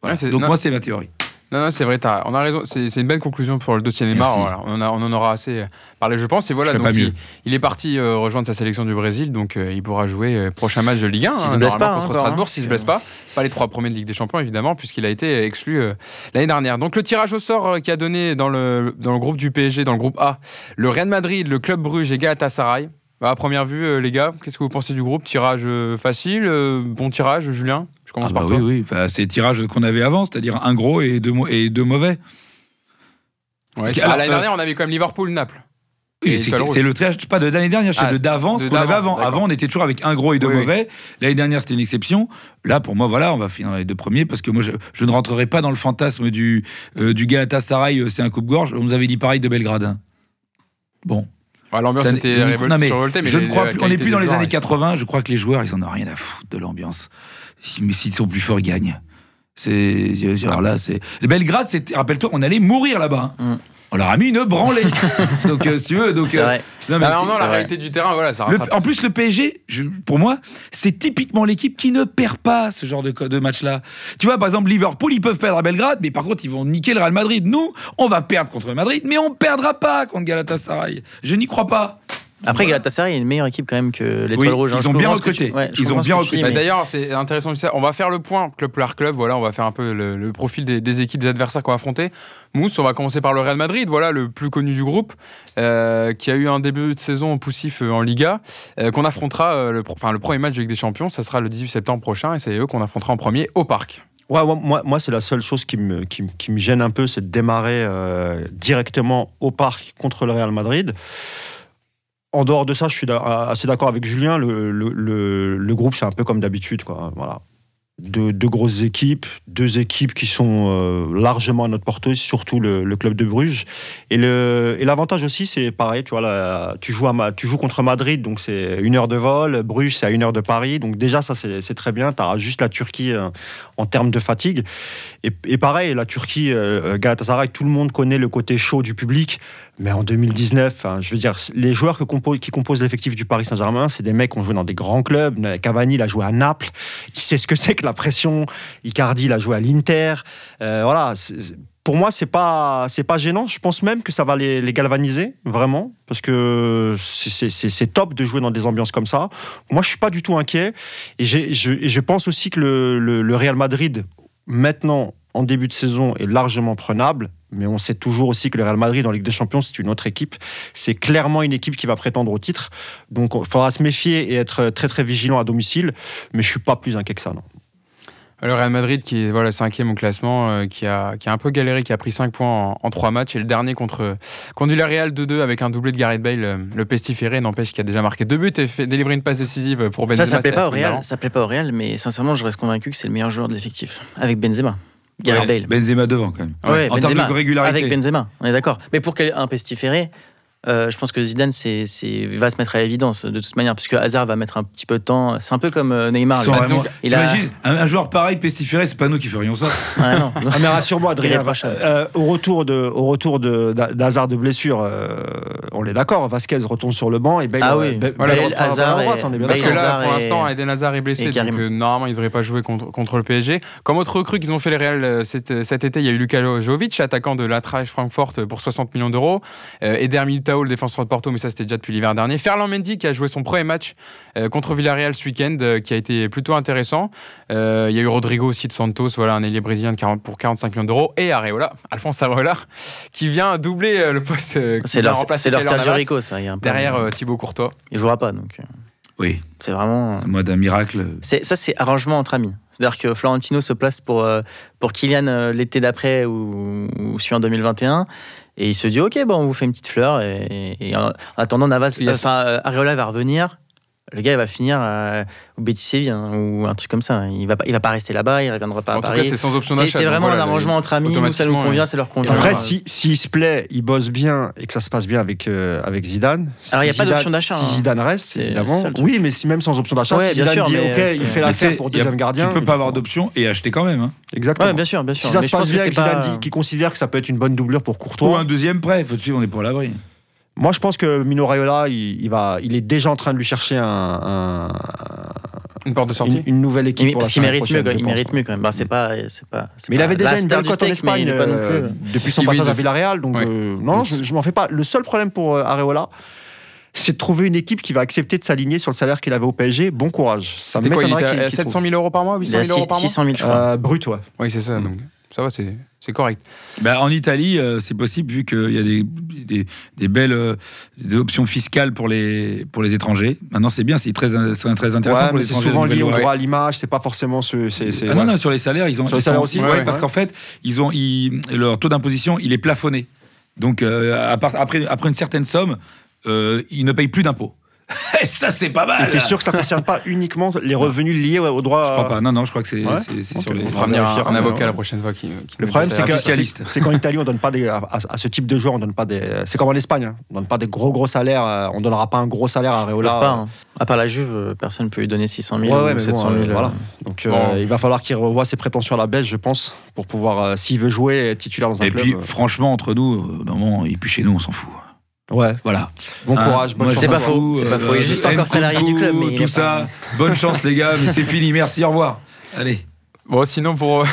Voilà. Donc non. moi c'est ma théorie. Non, non, c'est vrai, on a raison. C'est une belle conclusion pour le dossier Neymar. Voilà, on, en a- on en aura assez parlé, je pense. Et voilà, donc il, il est parti euh, rejoindre sa sélection du Brésil, donc euh, il pourra jouer euh, prochain match de Ligue 1. S'il hein, se blesse pas, contre encore, Strasbourg, hein. s'il se blesse pas. Pas les trois premiers de Ligue des Champions, évidemment, puisqu'il a été exclu euh, l'année dernière. Donc le tirage au sort qui a donné dans le, dans le groupe du PSG, dans le groupe A, le Real Madrid, le Club Bruges et Galatasaray. Bah, à première vue, euh, les gars, qu'est-ce que vous pensez du groupe? Tirage euh, facile, euh, bon tirage, Julien? Je commence Ah par bah toi. oui, oui. Enfin, c'est les tirages qu'on avait avant, c'est-à-dire un gros et deux, mo- et deux mauvais. Ouais. Parce que, alors, l'année dernière, on avait comme Liverpool-Naples. Oui, c'est c'est le tirage, pas de l'année dernière, c'est Ah, le d'avant, ce de qu'on avait avant. d'accord. Avant, on était toujours avec un gros et deux Oui, oui. mauvais. L'année dernière, c'était une exception. Là, pour moi, voilà, on va finir dans les deux premiers parce que moi, je, je ne rentrerai pas dans le fantasme du, euh, du Galatasaray, c'est un coupe-gorge. On nous avait dit pareil de Belgrade. Bon. Ouais, L'ambiance Ça, était je ne- révoltée, non, mais survoltée, mais je ne les- crois la plus, on n'est qualité plus dans les années est- 80. Je crois que les joueurs, ils en ont rien à foutre de l'ambiance. Si- Mais s'ils sont plus forts, ils gagnent. C'est alors là, c'est Belgrade. c'était- Rappelle-toi, on allait mourir là-bas. hein. On leur a mis une branlée. donc, euh, si tu veux, donc. C'est euh, vrai. non, mais Ah, c'est- non, non, la vrai. réalité du terrain, voilà, ça le- en plus, le PSG, je- pour moi, c'est typiquement l'équipe qui ne perd pas ce genre de, match-là. Tu vois, par exemple, Liverpool, ils peuvent perdre à Belgrade, mais par contre, ils vont niquer le Real Madrid. Nous, on va perdre contre le Madrid, mais on perdra pas contre Galatasaray. Je n'y crois pas. Après, Voilà. Galatasaray est une meilleure équipe quand même que l'Étoile Oui, Rouge. hein. ils ont bien tu- ouais, Ils ont bien recruté. Bah, D'ailleurs, c'est intéressant ça. On va faire le point club par club. Voilà, on va faire un peu le, le profil des, des équipes, des adversaires qu'on va affronter. Mousse, on va commencer par le Real Madrid. Voilà, le plus connu du groupe, euh, qui a eu un début de saison poussif euh, en Liga, euh, qu'on affrontera. euh, le, enfin, le premier match Ligue des Champions, ça sera le 18 septembre prochain, et c'est eux qu'on affrontera en premier au Parc. Ouais, ouais, moi, moi c'est la seule chose qui me, qui, me- qui me gêne un peu, c'est de démarrer euh, directement au parc contre le Real Madrid. En dehors de ça, je suis assez d'accord avec Julien. Le, le, le- groupe, c'est un peu comme d'habitude. Voilà. deux, grosses équipes, deux équipes qui sont euh, largement à notre portée, surtout le, club de Bruges. Et le- et l'avantage aussi, c'est pareil, tu vois, tu joues, tu joues contre Madrid, donc c'est une heure de vol. Bruges, c'est à une heure de Paris, donc déjà ça c'est c'est très bien. Tu as juste la Turquie euh, en termes de fatigue. Et, pareil, la Turquie, euh, Galatasaray, tout le monde connaît le côté chaud du public. Mais en 2019, enfin, je veux dire, les joueurs qui composent l'effectif du Paris Saint-Germain, c'est des mecs qui ont joué dans des grands clubs. Cavani, il a joué à Naples. Il sait ce que c'est que la pression? Icardi, il a joué à l'Inter. Euh, voilà. Pour moi, c'est pas c'est pas gênant. Je pense même que ça va les, galvaniser vraiment parce que c'est- top de jouer dans des ambiances comme ça. Moi, je suis pas du tout inquiet et, je, pense aussi que le Real Madrid maintenant en début de saison est largement prenable. Mais on sait toujours aussi que le Real Madrid en Ligue des Champions, c'est une autre équipe. C'est clairement une équipe qui va prétendre au titre. Donc il faudra se méfier et être très très vigilant à domicile. Mais je suis pas plus inquiet que ça, non. Le Real Madrid, qui est voilà, cinquième au classement, euh, qui, a, qui a un peu galéré, qui a pris 5 points en, en 3 matchs, et le dernier contre, contre la Real 2-2 avec un doublé de Gareth Bale, euh, le pestiféré, n'empêche qu'il a déjà marqué deux buts et fait délivrer une passe décisive pour Benzema. Ça, ça plaît pas au Real. Ça plaît pas au Real, mais sincèrement, je reste convaincu que c'est le meilleur joueur de l'effectif. Avec Benzema. Gareth Bale. Benzema devant, quand même. Ouais, en termes de régularité. Avec Benzema, on est d'accord. Mais pour quel- un pestiféré, euh, je pense que Zidane c'est, c'est- va se mettre à l'évidence de toute manière, parce que Hazard va mettre un petit peu de temps. C'est un peu comme euh, Neymar. Lui. vraiment- il a- un, un joueur pareil, pestiféré, c'est pas nous qui ferions ça. Ah, non. Ah, mais rassure-moi, Adrien, euh, au retour de, au retour de, d'Ha- d'Hazard de blessure, euh, on est d'accord, Vasquez retourne sur le banc et Bale, Ah oui. Bale- Voilà, Bale Hazard droite, et- on est bien Parce que là, pour et- l'instant, Eden Hazard est blessé, et donc euh, normalement, il ne devrait pas jouer contre, contre le PSG. Comme autre recrue qu'ils ont fait les Real cet, cet été, il y a eu Luka Jovic, attaquant de l'Eintracht Francfort pour 60 millions d'euros. Euh, Eder Militao, le défenseur de Porto, mais ça c'était déjà depuis l'hiver dernier. Ferland Mendy qui a joué son premier match euh, contre Villarreal ce week-end, euh, qui a été plutôt intéressant. Euh, il y a eu Rodrigo aussi de Santos, voilà, un ailier brésilien de 40 pour 45 millions d'euros. Et Areola, Alphonse Areola, qui vient doubler euh, le poste. euh, C'est leur, leur Sergio Rico, ça. il y a un peu- Derrière euh, Thibaut Courtois. Il jouera pas, donc Oui, c'est vraiment. en mode un miracle. C'est, ça, c'est arrangement entre amis. C'est-à-dire que Florentino se place pour, euh, pour Kylian euh, l'été d'après ou, ou en 2021. Et il se dit, OK, bon, on vous fait une petite fleur. Et, et en attendant, Navas, enfin, euh, Areola va revenir. Le gars, il va finir euh, au Betis Séville hein, ou un truc comme ça. Il va pas, il va pas rester là-bas, il reviendra pas En à tout cas, Paris. c'est sans option C'est, d'achat. c'est vraiment voilà, un arrangement entre amis. Nous, ça nous convient, ouais. ça leur convient. Après, Ouais. si- s'il se plaît, il bosse bien et que ça se passe bien avec, euh, avec Zidane. Alors, il y a si pas d'option d'achat, Si hein. Zidane reste, C'est- c'est évidemment. Oui, mais si même sans option d'achat, Ouais, si Zidane sûr, dit OK, c'est- il fait la terre pour deuxième gardien. Tu peux pas avoir d'option et acheter quand même. hein. Exactement. Bien sûr, bien sûr. Si ça se passe bien c'est Zidane dit qu'il considère que ça peut être une bonne doublure pour Ou Courtois, un deuxième prêt, faut te suivre, on est pour l'abri. Moi je pense que Mino Raiola, il, il va, il est déjà en train de lui chercher un, un- Une porte de sortie. une, une nouvelle équipe pour parce qu'il mérite mieux, il mérite mieux quand même. Bah, c'est pas, c'est pas, Mais il avait déjà une belle cote en Espagne plus- euh, depuis son passage à Villarreal. Donc, Ouais. euh, non, non, je, je m'en fais pas. Le seul problème pour euh, Areola, c'est de trouver une équipe qui va accepter de s'aligner sur le salaire qu'il avait au PSG. Bon courage. Ça C'était quoi Il m'étonnerait qu'il- à qu'il 700 trouve. 000 euros par mois Il 800 a 000 euros par mois 600 000, je crois. Euh, brut, ouais. Oui, c'est ça. Donc, ça va, c'est c'est correct. Bah, en Italie, euh, c'est possible vu qu'il y a des, des, des belles euh, des options fiscales pour les, pour les étrangers. Maintenant, c'est bien, c'est très, c'est très intéressant Ouais, pour les c'est étrangers. souvent de lié au droit à l'image. C'est pas forcément ce. c'est- c'est- Ah non, ouais. non, sur les salaires, ils ont. Sur les salaires aussi, ouais, ouais, parce qu'en fait, ils ont, ils- leur taux d'imposition, il est plafonné. Donc, euh, à part- après, après une certaine somme, euh, ils ne payent plus d'impôts. Et ça, c'est pas mal. Et T'es sûr que ça ne concerne pas uniquement les revenus liés au droit Je crois pas. Non, non, je crois que c'est Ouais sur les. On fera venir un, un avocat la prochaine fois qui. qui Le problème, c'est que fiscaliste. c'est- qu'en Italie, on donne pas des, à, ce type de joueur, on donne pas des. C'est comme en Espagne, hein. on donne pas des gros gros salaires. euh, On donnera pas un gros salaire à peuvent pas, hein. À part la Juve, euh, personne ne peut lui donner 600 000 Ouais, ouais, ou mais bon, 700 000. euh, euh, voilà. Donc euh, il va falloir qu'il revoie ses prétentions à la baisse, je pense, pour pouvoir, euh, s'il veut jouer, être titulaire dans un Et club. puis, euh, franchement, entre nous, non, et puis chez nous, on s'en fout. Ouais. Voilà. Bon Hein, courage, bonne chance. C'est pas faux, c'est pas faux. Il est juste euh, encore salarié du club, mais il tout ça. pas- Bonne chance, les gars, mais c'est fini. Merci, au revoir. Allez. Bon, sinon, pour,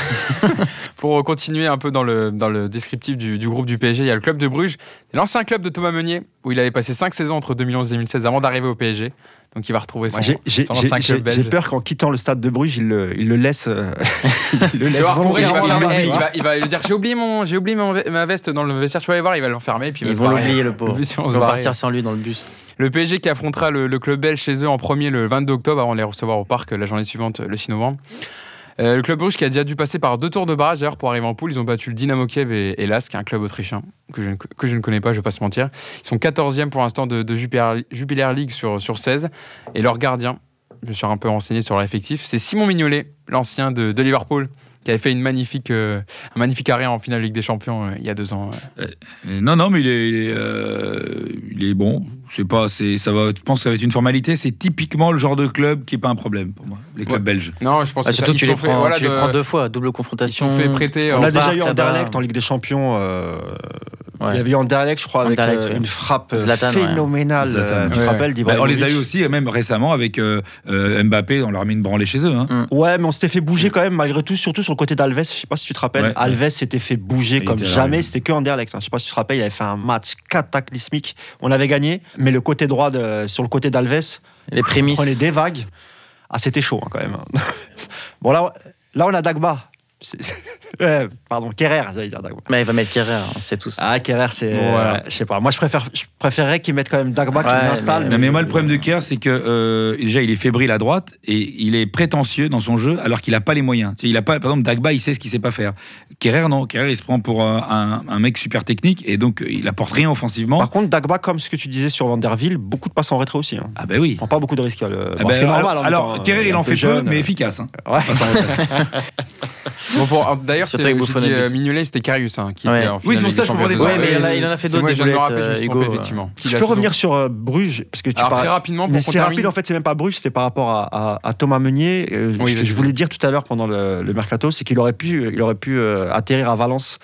pour continuer un peu dans le, dans le descriptif du, du groupe du PSG, il y a le club de Bruges, l'ancien club de Thomas Meunier, où il avait passé 5 saisons entre 2011 et 2016 avant d'arriver au PSG. Donc il va retrouver son, J'ai j'ai- son j'ai- ancien j'ai- club j'ai belge. peur qu'en quittant le stade de Bruges, il le, il le laisse. euh, il le Il laisse va, retourner, il, va volontairement fermer- là-bas, tu il, vois. va, il va lui dire j'ai oublié, mon, j'ai oublié mon- ma veste dans le vestiaire, tu vas aller voir, il va l'enfermer. Puis il va Ils vont l'oublier, le pauvre. Ils vont partir sans lui dans le bus. Le PSG qui affrontera le, le club belge chez eux en premier le 22 octobre avant de les recevoir au parc la journée suivante, le 6 novembre. Euh, le club Bruges qui a déjà dû passer par deux tours de barrage d'ailleurs pour arriver en poule. Ils ont battu le Dynamo Kiev et, l'AS, qui est un club autrichien que je, ne, que je ne connais pas, je vais pas se mentir. Ils sont 14e pour l'instant de, de Jupiler, Jupiler League sur, sur 16. Et leur gardien, je me suis un peu renseigné sur l'effectif. C'est Simon Mignolet, l'ancien de, Liverpool, qui avait fait une magnifique, euh, un magnifique arrêt en finale Ligue des Champions euh, il y a deux ans. Non, non, mais il est, il est bon. Je sais pas, c'est, ça va. Je pense que ça va être une formalité. C'est typiquement le genre de club qui est pas un problème pour moi. Les clubs Ouais. belges. Non, je pense Ah, que ça- surtout, ils tu les, fait, prends, voilà, tu les de- prends deux fois, double confrontation. fait prêter. On en a déjà eu là-bas. Anderlecht en Ligue des Champions. euh, Ouais. Il y avait eu Anderlecht, je crois, avec Anderlecht, euh, ouais. une frappe euh, Zlatan, phénoménale. Zlatan. euh, tu te Ouais. rappelles Bah, on les a eu aussi, même récemment, avec euh, euh, Mbappé. On leur a mis une branlée chez eux. hein. Ouais, mais on s'était fait bouger quand même, malgré tout, surtout sur le côté d'Alves. Je sais pas si tu te rappelles. Alves s'était fait bouger comme jamais. C'était que Anderlecht. hein. Je sais pas si tu te rappelles. Il avait fait un match cataclysmique. On avait gagné, mais le côté droit, de- sur le côté d'Alves, Les prémices. prenait des vagues. Ah, c'était chaud hein, quand même. bon, là, là, on a Dagba. Ouais, pardon, Kerrer, j'allais dire Dagba. Mais il va mettre Kerrer, on sait tous. Ah, Kerrer, c'est. Euh, je sais pas. Moi, je, préfère, je préférerais qu'ils mettent quand même Dagba qui Ouais, l'installe. mais- moi, le problème de Kerr, c'est que euh, déjà, il est fébrile à droite et il est prétentieux dans son jeu alors qu'il n'a pas les moyens. Il a pas, par exemple, Dagba, il sait ce qu'il sait pas faire. Kerrer, non. Kerrer, il se prend pour euh, un, un mec super technique et donc il apporte rien offensivement. Par contre, Dagba, comme ce que tu disais sur Vanderville, beaucoup de passes en rétro aussi. Hein. Ah, ben oui. Il prend pas beaucoup de risques. le... Ah bon, ben, normal, alors, alors, temps, Kerrer, il en fait jeune, peu, mais euh, efficace. hein. Ouais. Bon, pour- D'ailleurs, c'était euh. Mignolet, c'était Karius hein, qui Ouais. était en Oui, c'est pour ça que je comprenais pas. Ouais, mais il en a- il en a fait C'est d'autres je me me trompé, effectivement. Je peux revenir sur euh, Bruges parce que tu Alors, parles- très rapidement, Mais pour c'est rapide en fait, c'est même pas Bruges, c'était par rapport à, à- à Thomas Meunier. Euh, Oui, ce que vas-y. je voulais dire tout à l'heure pendant le, le mercato, c'est qu'il aurait pu, il aurait pu euh, atterrir à Valence.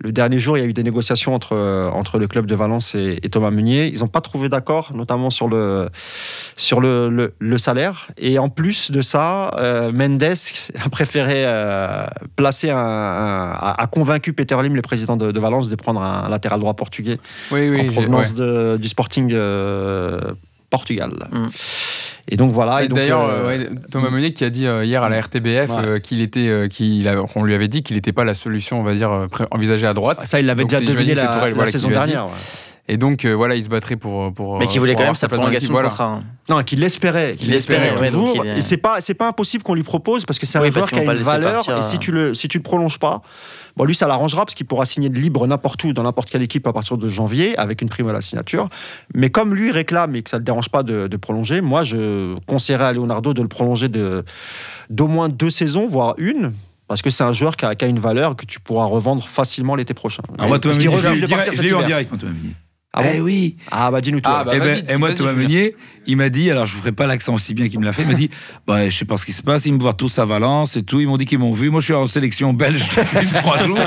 Le dernier jour, il y a eu des négociations entre, euh, entre le club de Valence et, et Thomas Meunier. Ils n'ont pas trouvé d'accord, notamment sur le, sur le, le- le salaire. Et en plus de ça, euh, Mendes a préféré euh, placer un, un- a, a convaincu Peter Lim, le président de, de Valence, de prendre un latéral droit portugais Oui, oui, en provenance ouais. de- du Sporting euh, Portugal. Mm. Et donc voilà. et D'ailleurs, euh, euh, ouais, Thomas Meunier qui a dit euh, hier à la RTBF Ouais. euh, qu'il était, euh, qu'il a- on lui avait dit qu'il n'était pas la solution, on va dire, envisagée à droite. ça, il l'avait déjà deviné la, c'est Tourelle, la voilà, qui saison dernière. ouais. Et donc, euh, voilà, il se battrait pour. pour Mais qui voulait pour quand même sa prolongation de voilà. contrat. hein. Non, qu'il l'espérait. Il l'espérait, toujours. il est- Et c'est pas, c'est pas impossible qu'on lui propose parce que c'est Oui, un parce joueur qui a une valeur. partir, et si tu le, si tu le prolonges pas, bon, lui, ça l'arrangera parce qu'il pourra signer de libre n'importe où, dans n'importe quelle équipe à partir de janvier, avec une prime à la signature. Mais comme lui réclame et que ça le dérange pas de, de prolonger, moi, je conseillerais à Leonardo de le prolonger de, d'au moins deux saisons, voire une. Parce que c'est un joueur qui a, qui a une valeur que tu pourras revendre facilement l'été prochain. Alors, moi, Thomas Parce qu'il Meunier, je refuse l'ai eu de en partir direct- je cet l'ai eu en direct, moi, Thomas Meunier. Ah bon Eh oui Ah bah dis-nous tout. Ah, bah, Eh ben, vas-y, et moi, Thomas. Meunier, il m'a dit, alors je ne ferai pas l'accent aussi bien qu'il me l'a fait, il m'a dit, bah, je sais pas ce qui se passe, ils me voient tous à Valence et tout, ils m'ont dit qu'ils m'ont vu. Moi, je suis en sélection belge depuis trois jours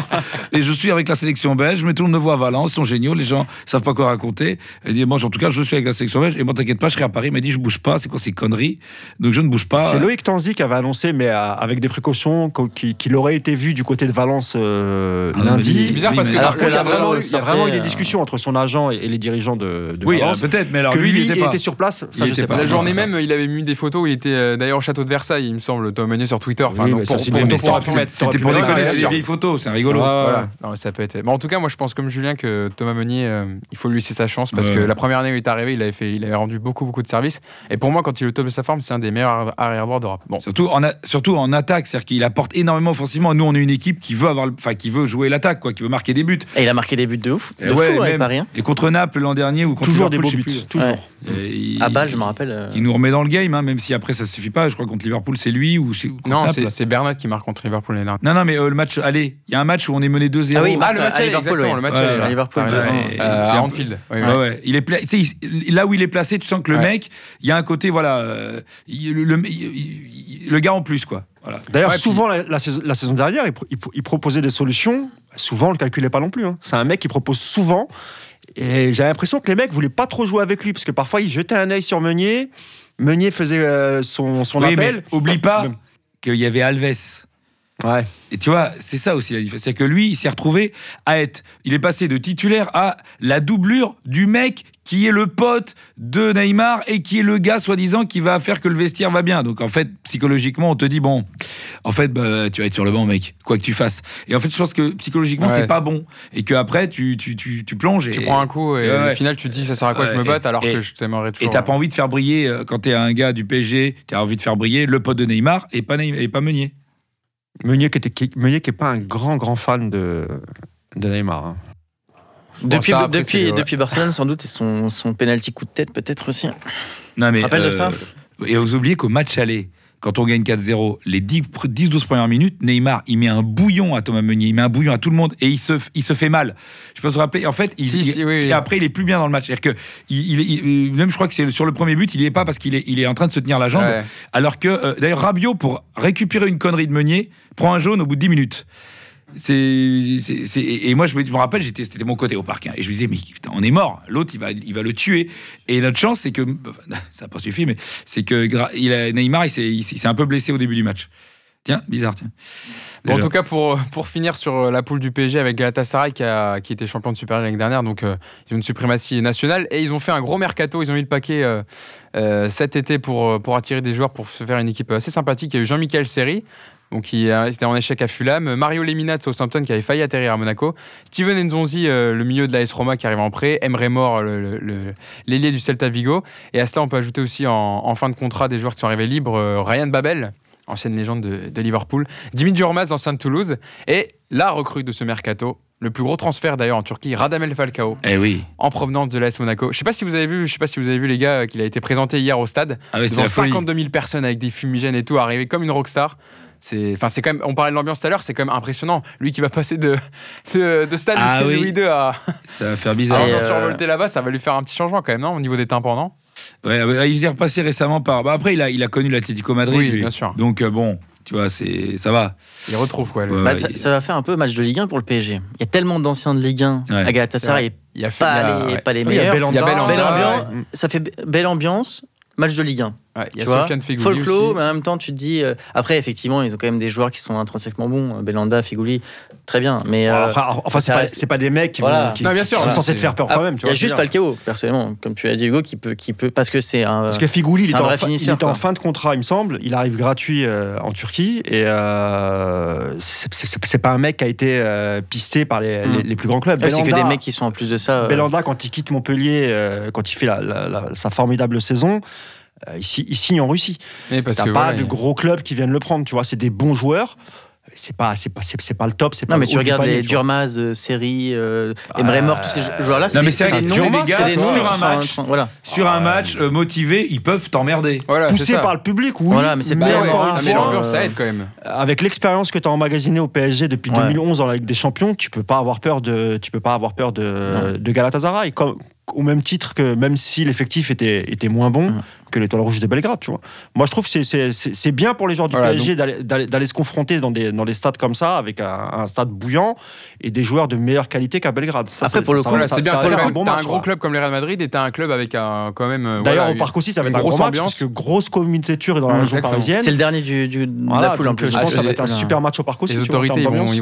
et je suis avec la sélection belge, mais tout le monde me voit à Valence, ils sont géniaux, les gens savent pas quoi raconter. Il dit, moi, en tout cas, je suis avec la sélection belge et moi, t'inquiète pas, je serai à Paris. Il m'a dit, je bouge pas, c'est quoi ces conneries? Donc, je ne bouge pas. C'est Loïc Tanzi qui avait annoncé, mais avec des précautions, qu'il aurait été vu du côté de Valence euh, Ah lundi. C'est bizarre parce que Alors Alors qu'il y a que la vraiment, valeur eu- il y a vraiment eu des euh, discussions entre son agent et, les dirigeants de, de Oui, Valence. euh, peut-être, mais alors que lui, lui, il était sur place, ça Il je était sais pas. pas. La journée non, même, il avait mis des photos où il était euh, d'ailleurs au château de Versailles, il me semble, Thomas Meunier sur Twitter. Enfin, Oui, donc pour- C'était pour déconner, c'est des vieilles photos, c'est rigolo. Ouais, ouais. Voilà. Non, mais ça peut être. Bon, en tout cas, moi, je pense comme Julien que Thomas Meunier, euh, il faut lui laisser sa chance parce Ouais. que la première année où il est arrivé, il avait fait, il avait rendu beaucoup, beaucoup de services. Et pour moi, quand il est au top de sa forme, c'est un des meilleurs arrière droits d'Europe. Bon, Surtout en, a- surtout en attaque, c'est-à-dire qu'il apporte énormément offensivement. Nous, on est une équipe qui veut avoir, enfin, qui veut jouer l'attaque, quoi, qui veut marquer des buts. Et il a marqué des buts de ouf. Et De fou hein. Et contre Naples l'an dernier ou contre Toujours des beaux buts. Toujours. Et il- À Bâle, je me rappelle. euh, Il nous remet dans le game, hein, même si après ça suffit pas. Je crois que contre Liverpool, c'est lui ou non, c'est Bernat qui marque contre Liverpool l'année. Non, non, mais euh, le match, allez, il y a un match où on est mené 2-0. Ah oui, Ah, le à match aller, Liverpool, ouais. le match Ouais, aller, ouais, là. à Liverpool, T'as raison. ouais. Euh, C'est à Anfield. Oui. Il est pla- il- là où il est placé, tu sens que le Ouais. mec, il y a un côté, voilà, euh, il- le, le- il- il- le gars en plus, quoi. Voilà. D'ailleurs, Ouais, souvent, la, la saison, la saison dernière, il, pro- il pro- il proposait des solutions. Souvent, on le calculait pas non plus. hein. C'est un mec qui propose souvent. Et j'ai l'impression que les mecs voulaient pas trop jouer avec lui. Parce que parfois, ils jetaient un œil sur Meunier. Meunier faisait euh, son, son Oui, appel. mais oublie pas Même- qu'il y avait Alves. Ouais. Et tu vois, c'est ça aussi la différence. C'est que lui, il s'est retrouvé à être. Il est passé de titulaire à la doublure du mec qui est le pote de Neymar et qui est le gars, soi-disant, qui va faire que le vestiaire va bien. Donc en fait, psychologiquement, on te dit, bon, en fait, bah, tu vas être sur le banc, mec, quoi que tu fasses. Et en fait, je pense que psychologiquement, Ouais. c'est pas bon. Et qu'après, tu, tu, tu, tu plonges. Tu et, prends un coup et Ouais, au final, tu te dis ça sert à quoi je me batte alors et- que je t'aimerais toujours. Et t'as pas envie de faire briller, euh, quand t'es un gars du PSG, t'as envie de faire briller le pote de Neymar et pas, Neymar, et pas Meunier. Meunier qui était qui, Meunier qui est pas un grand grand fan de, de Neymar. hein. Depuis, ça, après, depuis, c'est- ouais. depuis Barcelone, sans doute, et son, son penalty coup de tête, peut-être aussi. Non, mais. te rappelles de euh, ça? Et vous oubliez qu'au match aller, quand on gagne 4-0, les 10-12 premières minutes, Neymar, il met un bouillon à Thomas Meunier, il met un bouillon à tout le monde et il se, il se fait mal. Je peux se rappeler. En fait, il, Si, il- si, oui, après, il est plus bien dans le match. C'est-à-dire que, il, même je crois que c'est sur le premier but, il y est pas parce qu'il est, il est en train de se tenir la jambe. Ouais. Alors que, euh, d'ailleurs, Rabiot, pour récupérer une connerie de Meunier, prend un jaune au bout de 10 minutes. C'est, et moi, je me, rappelle, j'étais, c'était mon côté au parc, hein, et je me disais, mais putain, on est mort. L'autre, il va, il va le tuer. Et notre chance, c'est que, ça n'a pas suffi, mais c'est que il a, Neymar, il s'est un peu blessé au début du match. Tiens, bizarre, tiens. Bon, en tout cas, pour, pour finir sur euh, la poule du PSG avec Galatasaray qui, a, qui était champion de Super League l'année dernière, donc euh, ils ont une suprématie nationale et ils ont fait un gros mercato. Ils ont mis le paquet euh, euh, cet été pour, euh, pour attirer des joueurs pour se faire une équipe assez sympathique. Il y a eu Jean-Michel Seri. Donc, qui était en échec à Fulham. Mario Lemina de Southampton qui avait failli atterrir à Monaco. Steven Nzonzi, euh, le milieu de l'AS Roma qui arrive en prêt. Emre Mor, l'ailier du Celta Vigo. Et à cela, on peut ajouter aussi en, en fin de contrat des joueurs qui sont arrivés libres. euh, Ryan Babel, ancienne légende de, de Liverpool. Jimmy Durmaz dans Saint Toulouse. Et la recrue de ce mercato, le plus gros transfert d'ailleurs en Turquie, Radamel Falcao, Eh oui. en provenance de l'AS Monaco. Je sais pas si vous avez vu, je sais pas si vous avez vu les gars, qu'il a été présenté hier au stade Ah c'était devant la folie. 52 000 personnes avec des fumigènes et tout, arrivé comme une rockstar. C'est, enfin, c'est quand même. On parlait de l'ambiance tout à l'heure, c'est quand même impressionnant. Lui qui va passer de de, de stade Ah oui. Louis II à, Ça va faire à bizarre. Ambiance euh, là-bas, ça va lui faire un petit changement quand même, non, au niveau des tympans, non? Ouais, ouais, il est repassé récemment par. bah, après, il a, il a connu l'Atlético Madrid. Oui, lui. bien sûr. Donc, euh, bon, tu vois, c'est, ça va. Il retrouve quoi. le-. Bah, ça, ça va faire un peu match de Ligue 1 pour le PSG. Il y a tellement d'anciens de Ligue 1 Ouais. Galatasaray, Il y a pas, il y a- les, ouais. pas meilleurs. Il y a Belle ambiance, ça fait be- belle ambiance, match de Ligue 1. Ouais, il y a tu vois, folklore, mais en même temps, tu te dis. euh, après, effectivement, ils ont quand même des joueurs qui sont intrinsèquement bons. Belanda, Figouli, très bien. Mais euh, Enfin, enfin, c'est pas, des mecs qui, Voilà. vont, qui, Non, bien qui sûr, sont voilà, censés c'est- te faire peur ah, quand même. Tu il y a juste. Falcao, personnellement, comme tu l'as dit, Hugo, qui peut, qui peut, parce que c'est un. Parce que Figouli, il un en vrai fin, il en de contrat, il me semble. Il arrive gratuit euh, en Turquie. Et euh, c'est- pas un mec qui a été euh, pisté par les, Mm. les- les plus grands clubs. Ouais, c'est que des mecs qui sont en plus de ça. euh, Belhanda, quand il quitte Montpellier, euh, quand il fait la- la- la- sa formidable saison, euh, il, si- il signe en Russie. T'as pas voilà, de il- gros clubs qui viennent le prendre, tu vois. C'est des bons joueurs. C'est pas, c'est pas, c'est pas le top. c'est pas Non, mais tu regardes panier, les tu. Durmaz, euh, Seri, euh, Emre Mor, tous ces joueurs-là. Non, mais des- c'est des c'est des sur un match, Voilà. Sur un match euh, motivé, ils peuvent t'emmerder. Voilà, Poussé par le public, oui. Voilà, mais c'est pas Bah encore ouais, tellement une fois, l'ambiance, euh, ça aide quand même. avec l'expérience que tu as emmagasinée au PSG depuis Ouais. 2011 dans la Ligue des Champions, tu peux pas avoir peur de, tu peux pas avoir peur de, de Galatasaray. Comme, au même titre que même si l'effectif était, était moins bon Mm. Que l'Étoile Rouge de Belgrade, tu vois. Moi, je trouve que c'est- c'est c'est- c'est bien pour les joueurs du Voilà, PSG d'aller- se confronter dans des, dans des stades comme ça, avec un, un stade bouillant et des joueurs de meilleure qualité qu'à Belgrade. Ça, Après, ça- pour le coup, c'est bien. ça un bon match, un gros club comme le Real Madrid et t'as un club avec un quand même. euh, D'ailleurs, voilà, au parc aussi, ça va une être un grosse gros match ambiance. parce que grosse communauté turque dans la région parisienne. C'est le dernier du, la poule plus. je pense que ça va être un super match au parc aussi. Les autorités,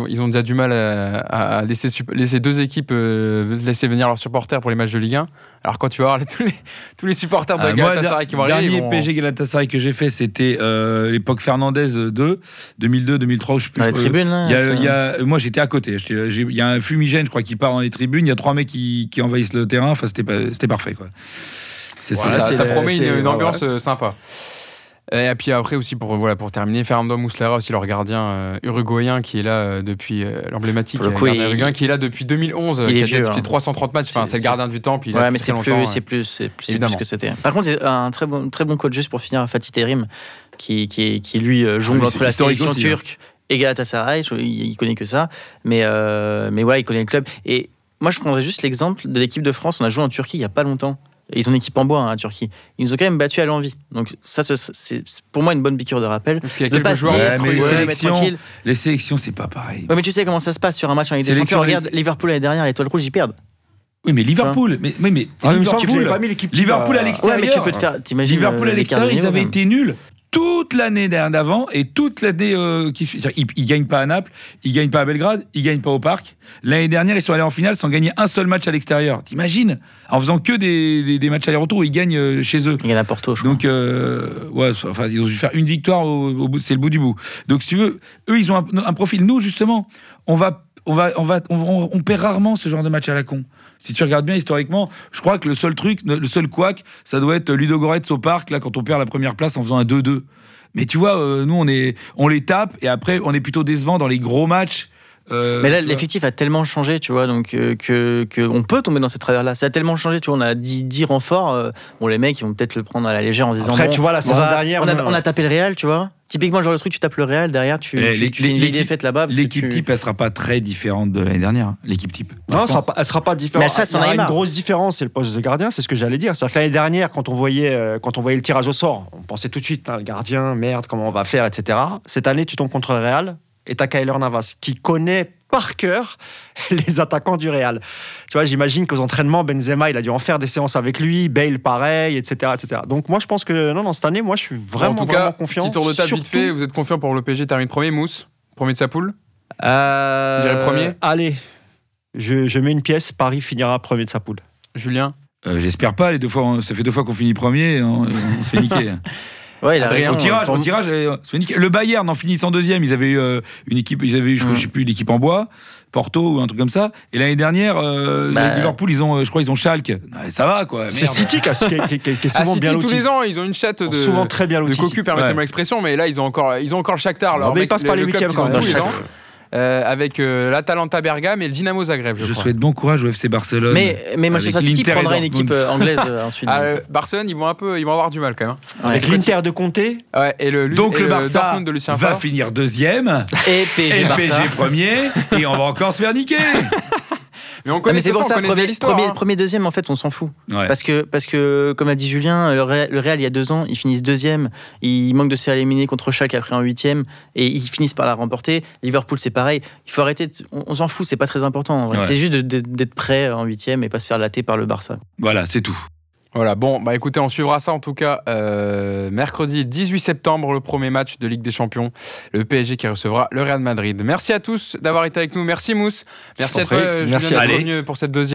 ils, ont déjà du mal à, laisser deux équipes euh, laisser venir leurs supporters pour les matchs de Ligue 1. Alors quand tu vas voir tous, les, tous les supporters de Ah, moi, Galatasaray qui vont le arriver, dernier ils vont- PSG Galatasaray que j'ai fait, c'était euh, l'époque Fernandez 2, 2002, 2003. Je sais plus. Dans les euh, tribunes, là, il y a- ça- il y a- moi, j'étais à côté. Il y a un fumigène, je crois, qui part dans les tribunes. Il y a trois mecs qui, qui envahissent le terrain. Enfin, c'était pas- c'était parfait, quoi. Voilà, ça. ça, c'est ça le- promet une, ambiance euh, sympa. Et puis après aussi pour voilà pour terminer, Fernando Muslera aussi leur gardien euh, uruguayen qui est là euh, depuis euh, l'emblématique euh, gardien uruguayen qui est là depuis 2011, euh, il qui est a vieux, disputé hein. 330 matchs. Enfin, C'est- le gardien du temple. Il Ouais, mais c'est plus, c'est plus, c'est plus, plus que c'était. Par contre, c'est un très bon, très bon coach juste pour finir, Fatih Terim, qui, qui, qui lui euh, jongle lui, entre la sélection aussi, hein. turque et Galatasaray. Il connaît que ça, mais euh, mais ouais, il connaît le club. Et moi, je prendrais juste l'exemple de l'équipe de France. On a joué en Turquie il y a pas longtemps. Et Ils ont une équipe en bois hein, à Turquie. Ils nous ont quand même battus à l'envie. Donc ça, ce- c'est pour moi une bonne piqûre de rappel. Parce qu'il y a quelques joueurs. Ouais, mais les mais sélections- tranquille. Les sélections, c'est pas pareil. Ouais, mais tu sais comment ça se passe sur un match en Ligue des Champions. les- Regarde, Liverpool l'année dernière, l'étoile rouge, ils perdent. Oui, mais Liverpool. Mais, oui, mais Ah, Liverpool, pas mis l'équipe Liverpool à l'extérieur. Ouais, mais tu peux te faire. Liverpool à l'extérieur, ils avaient été nuls toute l'année d'avant et toute l'année euh, qui suit. Ils, ils gagnent pas à Naples, ils gagnent pas à Belgrade, ils gagnent pas au Parc. L'année dernière, ils sont allés en finale sans gagner un seul match à l'extérieur. T'imagines? En faisant que des, des- des matchs aller-retour, ils gagnent euh, chez eux. Ils gagnent à Porto, je crois. Donc, euh, ouais, enfin, ils ont dû faire une victoire au, au bout, c'est le bout du bout. Donc, si tu veux, eux, ils ont un, un profil. Nous, justement, on va, on va, on va, on, on- on perd rarement ce genre de match à la con. Si tu regardes bien historiquement, je crois que le seul truc, le seul couac, ça doit être Ludo Goretz au parc, là, quand on perd la première place en faisant un 2-2. Mais tu vois, euh, nous, on, est, on les tape et après, on est plutôt décevant dans les gros matchs. Euh, Mais là, l'effectif a tellement changé, tu vois, donc euh, que, que on peut tomber dans ces travers-là. Ça a tellement changé, tu vois. On a 10, 10 renforts. euh, bon, les mecs, ils vont peut-être le prendre à la légère en se disant. Après, bon, tu vois, la on saison va- dernière, on a, on a tapé le Real, tu vois. Typiquement, le genre de truc, tu tapes le Real, derrière, tu, tu, tu fais une défaite là-bas. L'équipe tu- type, elle sera pas très différente de l'année dernière. hein, L'équipe type. Non, elle sera pas, elle sera pas différente. Mais sans Il y aura une grosse différence, c'est le poste de gardien, c'est ce que j'allais dire. C'est-à-dire que l'année dernière, quand on voyait, euh, quand on voyait le tirage au sort, on pensait tout de suite, hein, le gardien, merde, comment on va faire, etc. Cette année, tu tombes contre le Real et t'as Kyler Navas qui connaît par cœur les attaquants du Real. Tu vois, j'imagine qu'aux entraînements, Benzema, il a dû en faire des séances avec lui, Bale pareil, etc., etc. Donc moi, je pense que non, non, cette année, moi, je suis vraiment, en tout vraiment cas, confiant. petit tour de table vite fait. Vous êtes confiant pour le PSG termine premier, Mousse? Premier de sa poule? Euh, Tu dirais premier Allez, je, je mets une pièce. Paris finira premier de sa poule. Julien? Euh, J'espère pas. Les deux fois, ça fait deux fois qu'on finit premier. On, on se fait niquer. Ouais, il a Adrien, raison. au tirage, au tirage, euh. Le Bayern en finissant deuxième, ils avaient eu euh, une équipe, ils avaient eu, je, Mm. je sais plus, une équipe en bois, Porto ou un truc comme ça. Et l'année dernière, euh, Bah. Liverpool, ils ont, euh, je crois, ils ont Schalke. Ouais, ça va quoi. C'est. City qui, est À souvent City, bien tous les ans, ils ont une chatte de, Souvent très bien de cocu, permettez-moi Ouais. l'expression, mais là, ils ont encore, ils ont encore le Shakhtar. Non, mais ils passent pas le- les huitièmes quand même. Euh, avec euh, l'Atalanta Bergame et le Dynamo Zagreb, je, Je crois. souhaite bon courage au FC Barcelone. Mais, mais Manchester City prendra une équipe euh, anglaise ensuite. Ah, euh, Barcelone, ils vont un peu, ils vont avoir du mal quand même. hein. Avec l'Inter de Comté, Ouais, et le, Donc et le Barça Dortmund de Lucien va Favre. finir deuxième Et PSG. PSG premier et on va encore se faire niquer. Mais on Ah, mais ça, pour on ça, connaît déjà premier, hein. premier, deuxième, en fait, on s'en fout. Ouais. Parce que, parce que, comme a dit Julien, le Real, le Real, il y a deux ans, ils finissent deuxième. Ils manquent de se faire éliminer contre Schalke après en huitième. Et ils finissent par la remporter. Liverpool, c'est pareil. Il faut arrêter. de- on on s'en fout, c'est pas très important. en vrai. Ouais. C'est juste d'être prêt en huitième et pas se faire latter par le Barça. Voilà, c'est tout. Voilà, bon, bah écoutez, on suivra ça en tout cas euh, mercredi 18 septembre, le premier match de Ligue des Champions, le PSG qui recevra le Real Madrid. Merci à tous d'avoir été avec nous, merci Mousse, merci à toi euh, Merci Julien pour cette deuxième.